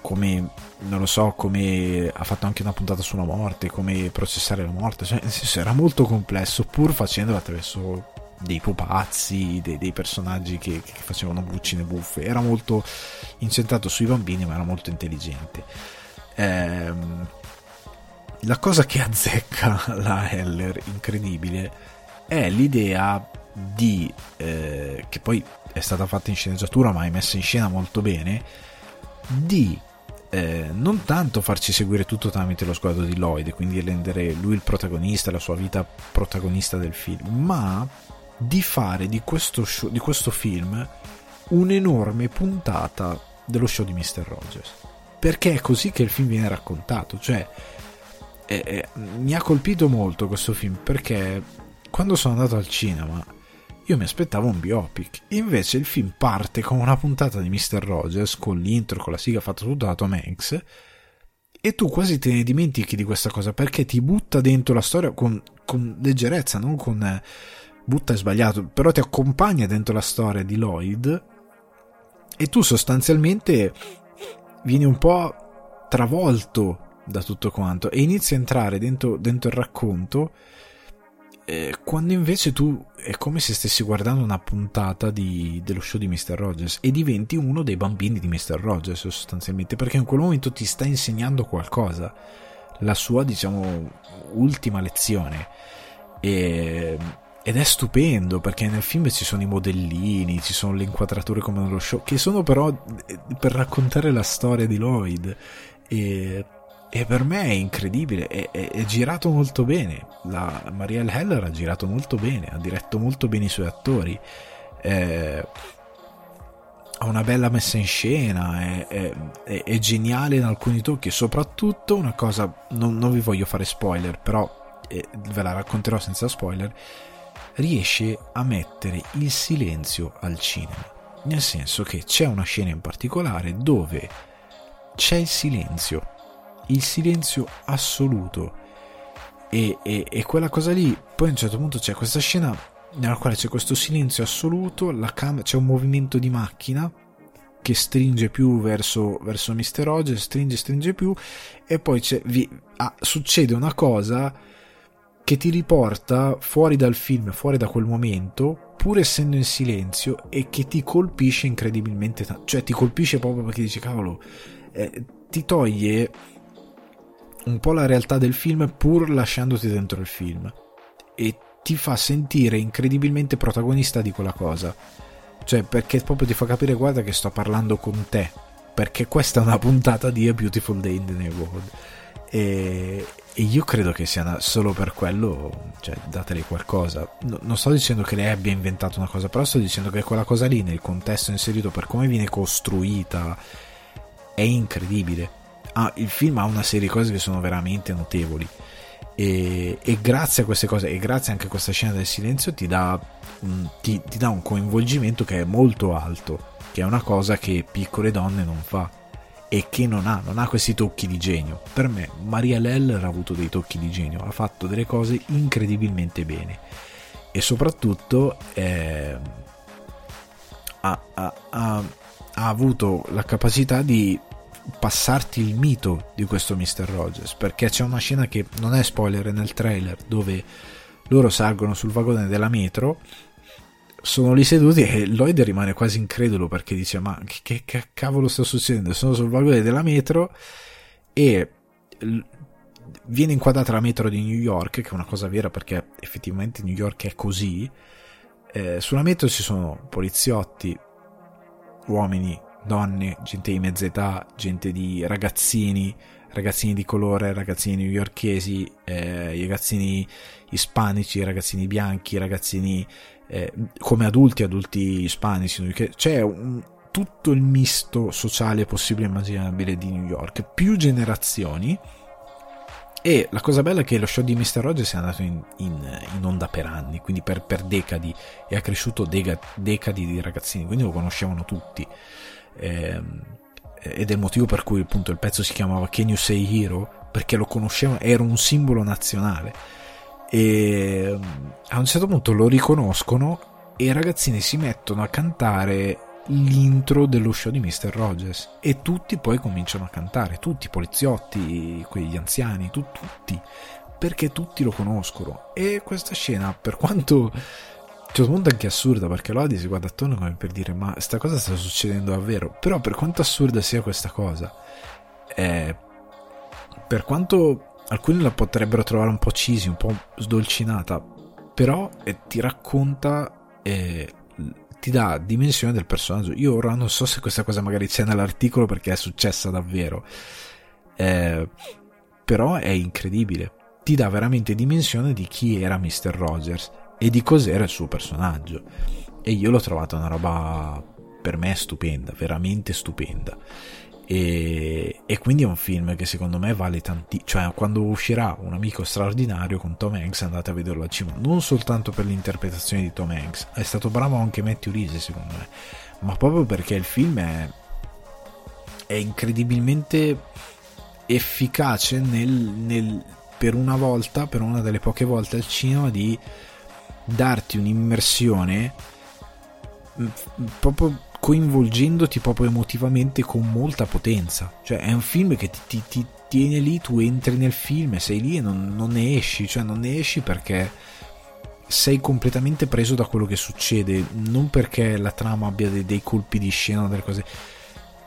come non lo so come ha fatto anche una puntata sulla morte come processare la morte cioè nel senso era molto complesso pur facendolo attraverso dei pupazzi, dei, dei personaggi che, che, facevano buccine buffe. Era molto incentrato sui bambini, ma era molto intelligente. Ehm, la cosa che azzecca la Heller, incredibile, è l'idea di eh, che poi è stata fatta in sceneggiatura, ma è messa in scena molto bene. Di eh, non tanto farci seguire tutto tramite lo sguardo di Lloyd, quindi rendere lui il protagonista, la sua vita protagonista del film, ma di fare di questo, show, di questo film un'enorme puntata dello show di Mr. Rogers. Perché è così che il film viene raccontato, cioè eh, mi ha colpito molto questo film perché quando sono andato al cinema io mi aspettavo un biopic. Invece il film parte con una puntata di Mr. Rogers, con l'intro, con la sigla fatta tutta da Tom Hanks, e tu quasi te ne dimentichi di questa cosa perché ti butta dentro la storia con, con leggerezza, non con... Eh, butta è sbagliato, però ti accompagna dentro la storia di Lloyd e tu sostanzialmente vieni un po' travolto da tutto quanto e inizi a entrare dentro, dentro il racconto eh, quando invece tu è come se stessi guardando una puntata di, dello show di Mr. Rogers e diventi uno dei bambini di Mr. Rogers sostanzialmente perché in quel momento ti sta insegnando qualcosa la sua diciamo ultima lezione e, ed è stupendo perché nel film ci sono i modellini ci sono le inquadrature come nello show che sono però eh, per raccontare la storia di Lloyd e e per me è incredibile, è, è, è girato molto bene. La Marielle Heller ha girato molto bene, ha diretto molto bene i suoi attori. Eh, ha una bella messa in scena, è, è, è, geniale in alcuni tocchi. Soprattutto una cosa, non, non vi voglio fare spoiler, però eh, ve la racconterò senza spoiler. Riesce a mettere il silenzio al cinema. Nel senso che c'è una scena in particolare dove c'è il silenzio il silenzio assoluto. E, e, e, quella cosa lì, poi a un certo punto c'è questa scena nella quale c'è questo silenzio assoluto, cam- c'è un movimento di macchina che stringe più verso, verso Mr. Rogers, stringe, stringe più, e poi vi, ah, succede una cosa che ti riporta fuori dal film, fuori da quel momento, pur essendo in silenzio, e che ti colpisce incredibilmente tanto. Cioè, ti colpisce proprio perché dici, cavolo, eh, ti toglie un po' la realtà del film pur lasciandoti dentro il film e ti fa sentire incredibilmente protagonista di quella cosa. Cioè, perché proprio ti fa capire, guarda che sto parlando con te, perché questa è una puntata di A Beautiful Day in the Neighborhood. E, e io credo che sia solo per quello, cioè, datele qualcosa. No, non sto dicendo che lei abbia inventato una cosa, però sto dicendo che quella cosa lì, nel contesto inserito, per come viene costruita, è incredibile ah, il film ha una serie di cose che sono veramente notevoli. E, e, grazie a queste cose, e grazie anche a questa scena del silenzio, ti dà, ti, ti dà un coinvolgimento che è molto alto, che è una cosa che piccole donne non fa e che non ha, non ha questi tocchi di genio. Per me, Maria Leller ha avuto dei tocchi di genio, ha fatto delle cose incredibilmente bene e soprattutto eh, ha, ha, ha, ha avuto la capacità di passarti il mito di questo Mr. Rogers perché c'è una scena che non è spoiler nel trailer dove loro salgono sul vagone della metro sono lì seduti e Lloyd rimane quasi incredulo perché dice ma che, che cavolo sta succedendo sono sul vagone della metro e viene inquadrata la metro di New York che è una cosa vera perché effettivamente New York è così eh, sulla metro ci sono poliziotti uomini donne, gente di mezza età, gente di ragazzini, ragazzini di colore, ragazzini newyorkesi, eh, ragazzini ispanici, ragazzini bianchi, ragazzini eh, come adulti, adulti ispanici. C'è un, tutto il misto sociale possibile e immaginabile di New York, più generazioni. E la cosa bella è che lo show di Mr. Rogers è andato in, in, in onda per anni, quindi per, per decadi, e ha cresciuto dega, decadi di ragazzini, quindi lo conoscevano tutti ed è il motivo per cui appunto il pezzo si chiamava Can You Say Hero? Perché lo conoscevano, era un simbolo nazionale. E a un certo punto lo riconoscono e i ragazzini si mettono a cantare l'intro dello show di Mr. Rogers. E tutti poi cominciano a cantare, tutti i poliziotti, quegli anziani, tu, tutti, perché tutti lo conoscono. E questa scena per quanto c'è un mondo anche assurda perché Lodi si guarda attorno come per dire ma sta cosa sta succedendo davvero? Però per quanto assurda sia questa cosa eh, per quanto alcuni la potrebbero trovare un po' cheesy un po' sdolcinata però eh, ti racconta eh, ti dà dimensione del personaggio. Io ora non so se questa cosa magari c'è nell'articolo perché è successa davvero eh, però è incredibile. Ti dà veramente dimensione di chi era Mr. Rogers e di cos'era il suo personaggio. E io l'ho trovato una roba per me stupenda, veramente stupenda. E, e, quindi è un film che secondo me vale tanti cioè quando uscirà un amico straordinario con Tom Hanks andate a vederlo al cinema non soltanto per l'interpretazione di Tom Hanks è stato bravo anche Matthew Rhys secondo me ma proprio perché il film è, è incredibilmente efficace nel, nel, per una volta per una delle poche volte al cinema di darti un'immersione mm, proprio coinvolgendoti proprio emotivamente con molta potenza. Cioè è un film che ti, ti, ti tiene lì, tu entri nel film sei lì e non, non, ne esci, cioè non ne esci perché sei completamente preso da quello che succede, non perché la trama abbia dei, dei colpi di scena o delle cose,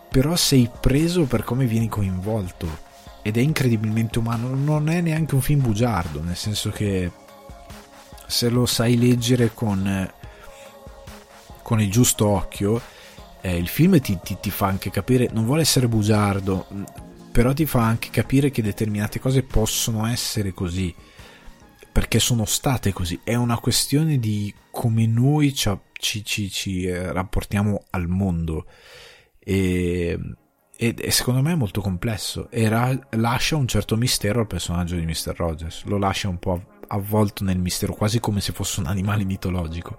però sei preso per come vieni coinvolto ed è incredibilmente umano, non è neanche un film bugiardo, nel senso che se lo sai leggere con, con il giusto occhio, eh, il film ti, ti, ti, fa anche capire, non vuole essere bugiardo, però ti fa anche capire che determinate cose possono essere così, perché sono state così. È una questione di come noi ci, ci, ci, ci eh, rapportiamo al mondo. E, e, e, secondo me è molto complesso e ra- lascia un certo mistero al personaggio di Mr. Rogers, lo lascia un po' avvolto nel mistero, quasi come se fosse un animale mitologico.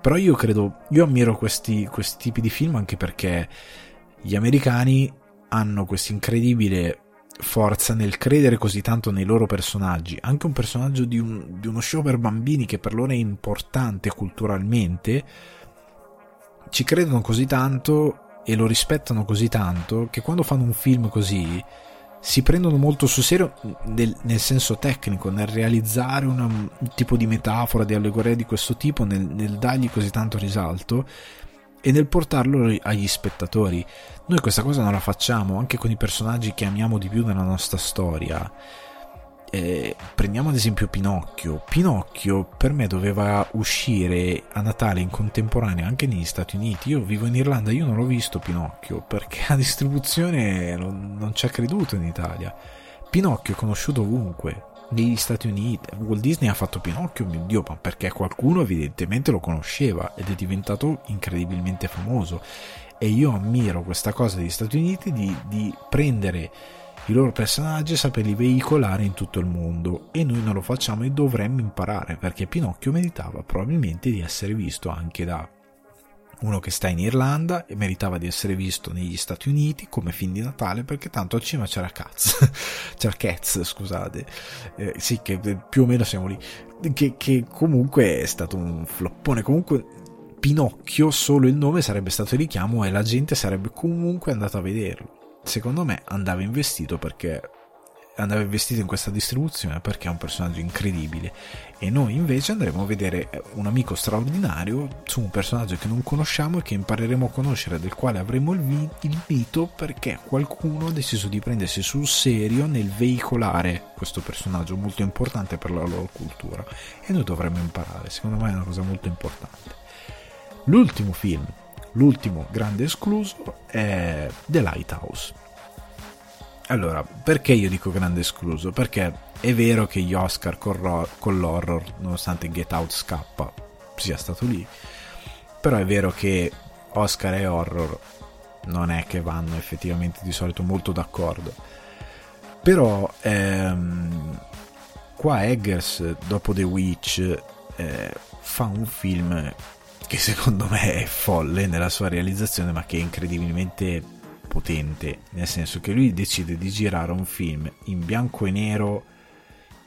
Però io credo, io ammiro questi, questi tipi di film anche perché gli americani hanno questa incredibile forza nel credere così tanto nei loro personaggi. Anche un personaggio di, un, di uno show per bambini che per loro è importante culturalmente, ci credono così tanto e lo rispettano così tanto che quando fanno un film così si prendono molto sul serio nel, nel senso tecnico, nel realizzare una, un tipo di metafora, di allegoria di questo tipo, nel, nel dargli così tanto risalto e nel portarlo agli spettatori. Noi questa cosa non la facciamo anche con i personaggi che amiamo di più nella nostra storia eh, prendiamo ad esempio Pinocchio. Pinocchio per me doveva uscire a Natale in contemporanea anche negli Stati Uniti. Io vivo in Irlanda, io non l'ho visto Pinocchio perché la distribuzione non, non ci ha creduto in Italia. Pinocchio è conosciuto ovunque, negli Stati Uniti. Walt Disney ha fatto Pinocchio, mio Dio, ma perché qualcuno evidentemente lo conosceva ed è diventato incredibilmente famoso. E io ammiro questa cosa degli Stati Uniti di, di prendere i loro personaggi e saperli veicolare in tutto il mondo e noi non lo facciamo e dovremmo imparare perché Pinocchio meritava probabilmente di essere visto anche da uno che sta in Irlanda e meritava di essere visto negli Stati Uniti come film di Natale perché tanto al cinema c'era Cats c'era Cats scusate. Eh, sì che più o meno siamo lì. Che, che comunque è stato un floppone. Comunque Pinocchio solo il nome sarebbe stato richiamo e la gente sarebbe comunque andata a vederlo secondo me andava investito perché andava investito in questa distribuzione perché è un personaggio incredibile. E noi invece andremo a vedere un amico straordinario su un personaggio che non conosciamo e che impareremo a conoscere del quale avremo il, vi- il mito perché qualcuno ha deciso di prendersi sul serio nel veicolare questo personaggio molto importante per la loro cultura. E noi dovremmo imparare. Secondo me è una cosa molto importante. L'ultimo film L'ultimo grande escluso è The Lighthouse. Allora, perché io dico grande escluso? Perché è vero che gli Oscar con l'horror, nonostante Get Out scappa, sia stato lì, però è vero che Oscar e horror non è che vanno effettivamente di solito molto d'accordo. Però ehm, qua Eggers, dopo The Witch, eh, fa un film che secondo me è folle nella sua realizzazione, ma che è incredibilmente potente, nel senso che lui decide di girare un film in bianco e nero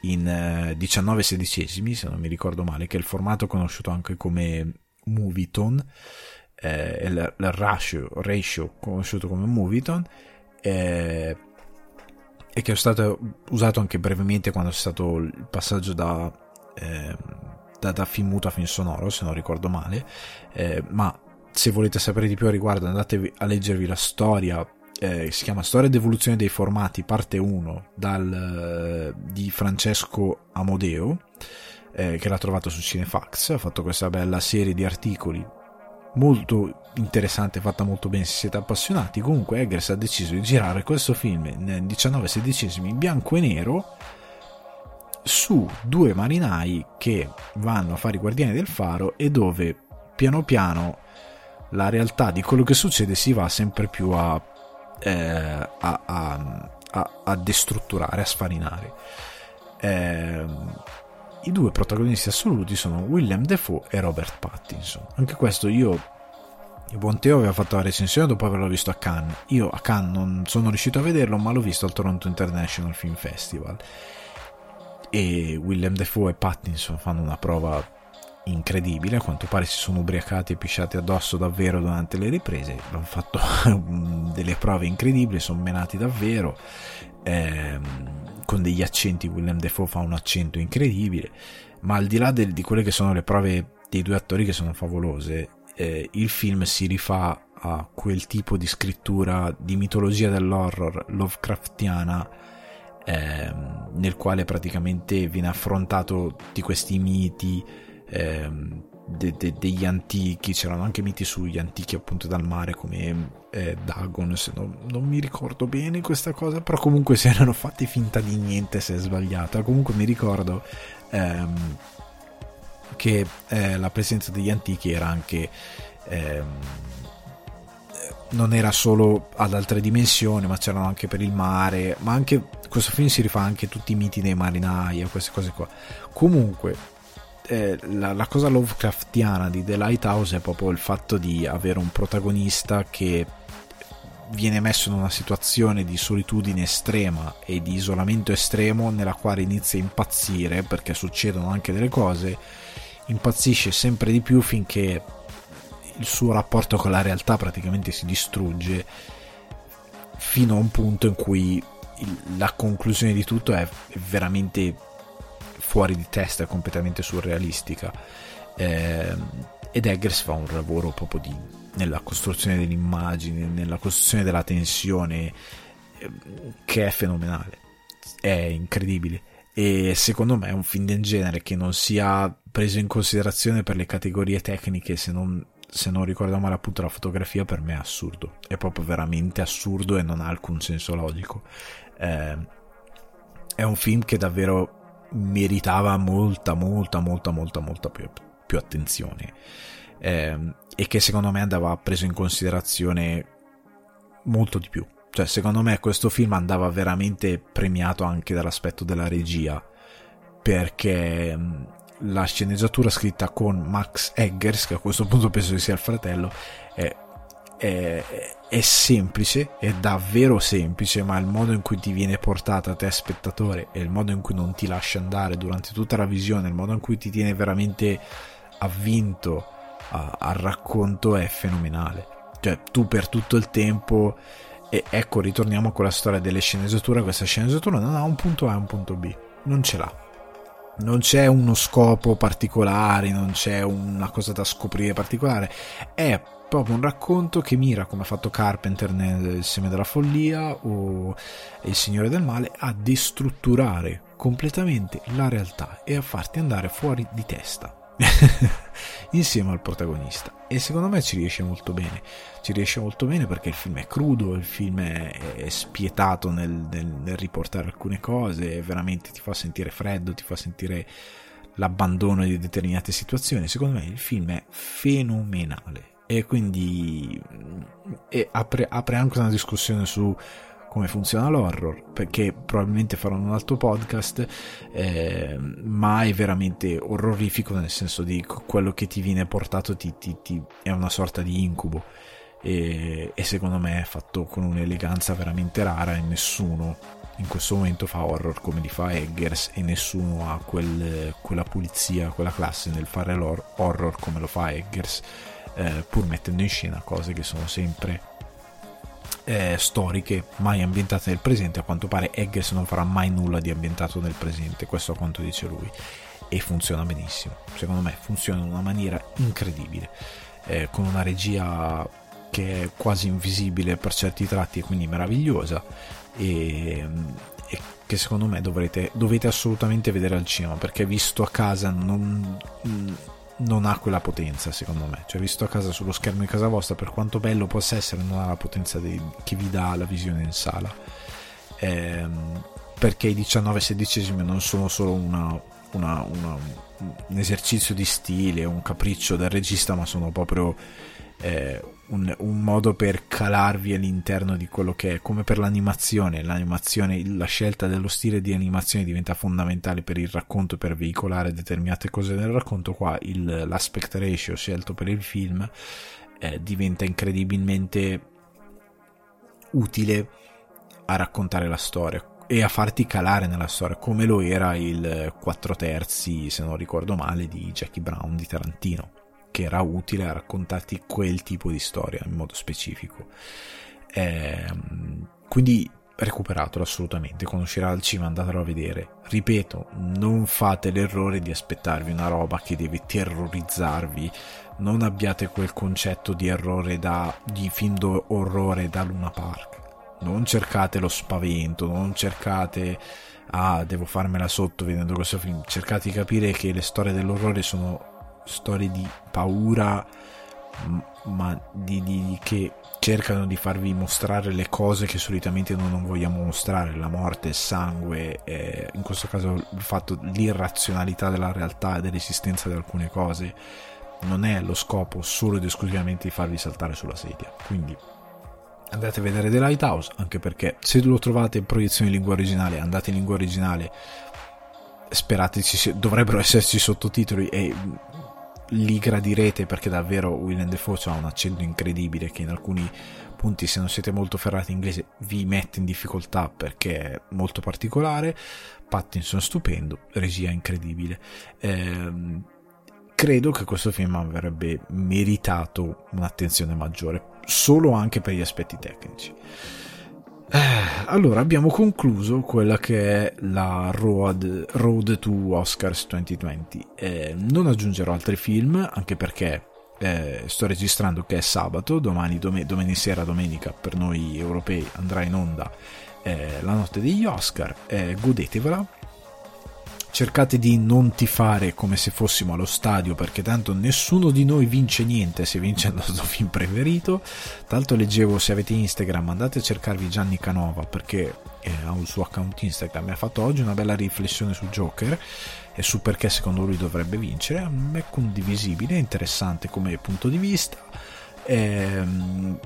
in 19 eh, sedicesimi, se non mi ricordo male, che è il formato conosciuto anche come Moviton, eh, il, il ratio, ratio, conosciuto come Moviton, eh, e che è stato usato anche brevemente quando è stato il passaggio da... Eh, da, da film muto a film sonoro, se non ricordo male, eh, ma se volete sapere di più a riguardo andatevi a leggervi la storia eh, si chiama Storia ed evoluzione dei formati, parte 1, dal, di Francesco Amodeo, eh, che l'ha trovato su Cinefax, ha fatto questa bella serie di articoli molto interessante, fatta molto bene se siete appassionati. Comunque Eggers ha deciso di girare questo film nel 19 sedicesimi in bianco e nero su due marinai che vanno a fare i guardiani del faro e dove piano piano la realtà di quello che succede si va sempre più a, eh, a, a, a destrutturare, a sfarinare. Eh, i due protagonisti assoluti sono William Defoe e Robert Pattinson. Anche questo io il buon Teo aveva fatto la recensione dopo averlo visto a Cannes. Io a Cannes non sono riuscito a vederlo, ma l'ho visto al Toronto International Film Festival. E William Defoe e Pattinson fanno una prova incredibile. A quanto pare si sono ubriacati e pisciati addosso davvero durante le riprese. Hanno fatto delle prove incredibili, sono menati davvero. Ehm, con degli accenti, William Defoe fa un accento incredibile, ma al di là del, di quelle che sono le prove dei due attori che sono favolose, eh, il film si rifà a quel tipo di scrittura di mitologia dell'horror Lovecraftiana ehm, nel quale praticamente viene affrontato di questi miti ehm, de, de, degli antichi, c'erano anche miti sugli antichi appunto dal mare come eh, Dagon, se non, non, mi ricordo bene questa cosa, però comunque se erano fatti finta di niente se è sbagliata, comunque mi ricordo ehm, che eh, la presenza degli antichi era anche... Ehm, non era solo ad altre dimensioni, ma c'erano anche per il mare, ma anche questo film si rifà anche tutti i miti dei marinai e queste cose qua. Comunque, eh, la, la, cosa Lovecraftiana di The Lighthouse è proprio il fatto di avere un protagonista che viene messo in una situazione di solitudine estrema e di isolamento estremo nella quale inizia a impazzire perché succedono anche delle cose, impazzisce sempre di più finché il suo rapporto con la realtà praticamente si distrugge fino a un punto in cui la conclusione di tutto è veramente fuori di testa, completamente surrealistica. Eh, ed Eggers fa un lavoro proprio di, nella costruzione dell'immagine, nella costruzione della tensione, eh, che è fenomenale, è incredibile. E secondo me è un film del genere che non sia preso in considerazione per le categorie tecniche, se non, se non ricordo male appunto la fotografia, per me è assurdo. È proprio veramente assurdo e non ha alcun senso logico. Eh, è un film che davvero meritava molta, molta, molta, molta, molta più, più attenzione eh, e che secondo me andava preso in considerazione molto di più. Cioè, secondo me questo film andava veramente premiato anche dall'aspetto della regia, perché la sceneggiatura scritta con Max Eggers, che a questo punto penso che sia il fratello, è, è, è semplice, è davvero semplice, ma il modo in cui ti viene portata a te spettatore e il modo in cui non ti lascia andare durante tutta la visione, il modo in cui ti tiene veramente avvinto al racconto è fenomenale. Cioè, tu per tutto il tempo. E ecco, ritorniamo a quella storia delle sceneggiature. Questa sceneggiatura non ha un punto A e un punto B, non ce l'ha. Non c'è uno scopo particolare, non c'è una cosa da scoprire particolare. È proprio un racconto che mira, come ha fatto Carpenter nel Seme della Follia o Il Signore del Male, a destrutturare completamente la realtà e a farti andare fuori di testa insieme al protagonista. E secondo me ci riesce molto bene. Ci riesce molto bene perché il film è crudo il film è, è spietato nel, nel, nel, riportare alcune cose veramente ti fa sentire freddo ti fa sentire l'abbandono di determinate situazioni. Secondo me il film è fenomenale e quindi e apre, apre anche una discussione su come funziona l'horror, perché probabilmente farò un altro podcast, eh, ma è veramente orrorifico nel senso di quello che ti viene portato ti, ti, ti è una sorta di incubo. E, e, secondo me è fatto con un'eleganza veramente rara e nessuno in questo momento fa horror come li fa Eggers e nessuno ha quel, quella pulizia, quella classe nel fare l'horror come lo fa Eggers, eh, pur mettendo in scena cose che sono sempre eh, storiche mai ambientate nel presente. A quanto pare Eggers non farà mai nulla di ambientato nel presente, questo a quanto dice lui. e funziona benissimo. Secondo me funziona in una maniera incredibile, eh, con una regia che è quasi invisibile per certi tratti e quindi meravigliosa e, e che secondo me dovrete, dovete assolutamente vedere al cinema perché visto a casa non, non ha quella potenza secondo me. Cioè visto a casa sullo schermo di casa vostra per quanto bello possa essere non ha la potenza di, che vi dà la visione in sala. Ehm, perché i 19 sedicesimi non sono solo una, una, una, un esercizio di stile un capriccio del regista ma sono proprio eh, un, un, modo per calarvi all'interno di quello che è, come per l'animazione, l'animazione, la scelta dello stile di animazione diventa fondamentale per il racconto, per veicolare determinate cose nel racconto, qua il, l'aspect ratio scelto per il film eh, diventa incredibilmente utile a raccontare la storia e a farti calare nella storia come lo era il 4 terzi se non ricordo male di Jackie Brown di Tarantino che era utile a raccontarti quel tipo di storia in modo specifico. Eh, quindi recuperatelo assolutamente, quando uscirà al cinema andatelo a vedere. Ripeto, non fate l'errore di aspettarvi una roba che deve terrorizzarvi, non abbiate quel concetto di errore da, di film d'orrore da Luna Park. Non cercate lo spavento, non cercate ah, devo farmela sotto vedendo questo film. Cercate di capire che le storie dell'orrore sono storie di paura, ma di, di, che cercano di farvi mostrare le cose che solitamente noi non vogliamo mostrare, la morte, il sangue, eh, in questo caso il fatto l'irrazionalità della realtà e dell'esistenza di alcune cose non è lo scopo solo ed esclusivamente di farvi saltare sulla sedia. Quindi andate a vedere The Lighthouse, anche perché se lo trovate in proiezione in lingua originale, andate in lingua originale, sperate ci dovrebbero esserci sottotitoli e li gradirete perché davvero William Defoe ha un accento incredibile che in alcuni punti se non siete molto ferrati in inglese vi mette in difficoltà perché è molto particolare. Pattinson stupendo regia incredibile. Ehm, credo che questo film avrebbe meritato un'attenzione maggiore solo anche per gli aspetti tecnici. eh, allora abbiamo concluso quella che è la Road, Road to Oscars 2020. Eh, non aggiungerò altri film, anche perché eh, sto registrando che è sabato, domani, dom- domani sera, domenica, per noi europei andrà in onda eh, la notte degli Oscar. Eh, godetevela cercate di non tifare come se fossimo allo stadio perché tanto nessuno di noi vince niente se vince il nostro film preferito. Tanto leggevo se avete Instagram andate a cercarvi Gianni Canova perché eh, ha un suo account Instagram mi ha fatto oggi una bella riflessione su Joker e su perché secondo lui dovrebbe vincere. A me è condivisibile interessante come punto di vista. Ehm,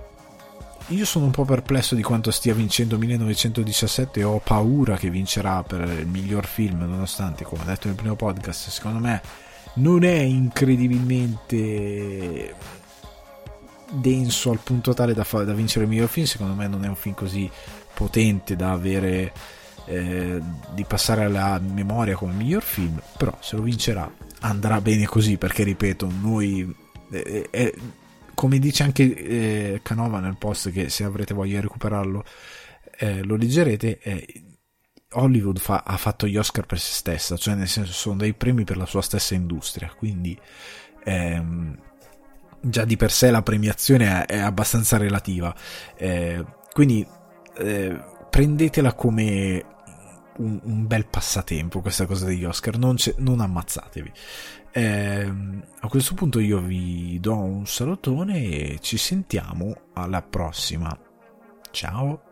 io sono un po' perplesso di quanto stia vincendo 1917 e ho paura che vincerà per il miglior film, nonostante, come ho detto nel primo podcast, secondo me non è incredibilmente denso al punto tale da, fa- da vincere il miglior film, secondo me non è un film così potente da avere eh, di passare alla memoria come miglior film, però se lo vincerà andrà bene così perché ripeto, noi eh, eh, come dice anche eh, Canova nel post che se avrete voglia di recuperarlo eh, lo leggerete eh, Hollywood fa, ha fatto gli Oscar per se stessa cioè nel senso sono dei premi per la sua stessa industria quindi ehm, già di per sé la premiazione è, è abbastanza relativa. Eh, quindi eh, prendetela come un, un, bel passatempo questa cosa degli Oscar non, non ammazzatevi eh, a questo punto io vi do un salutone e ci sentiamo alla prossima. Ciao!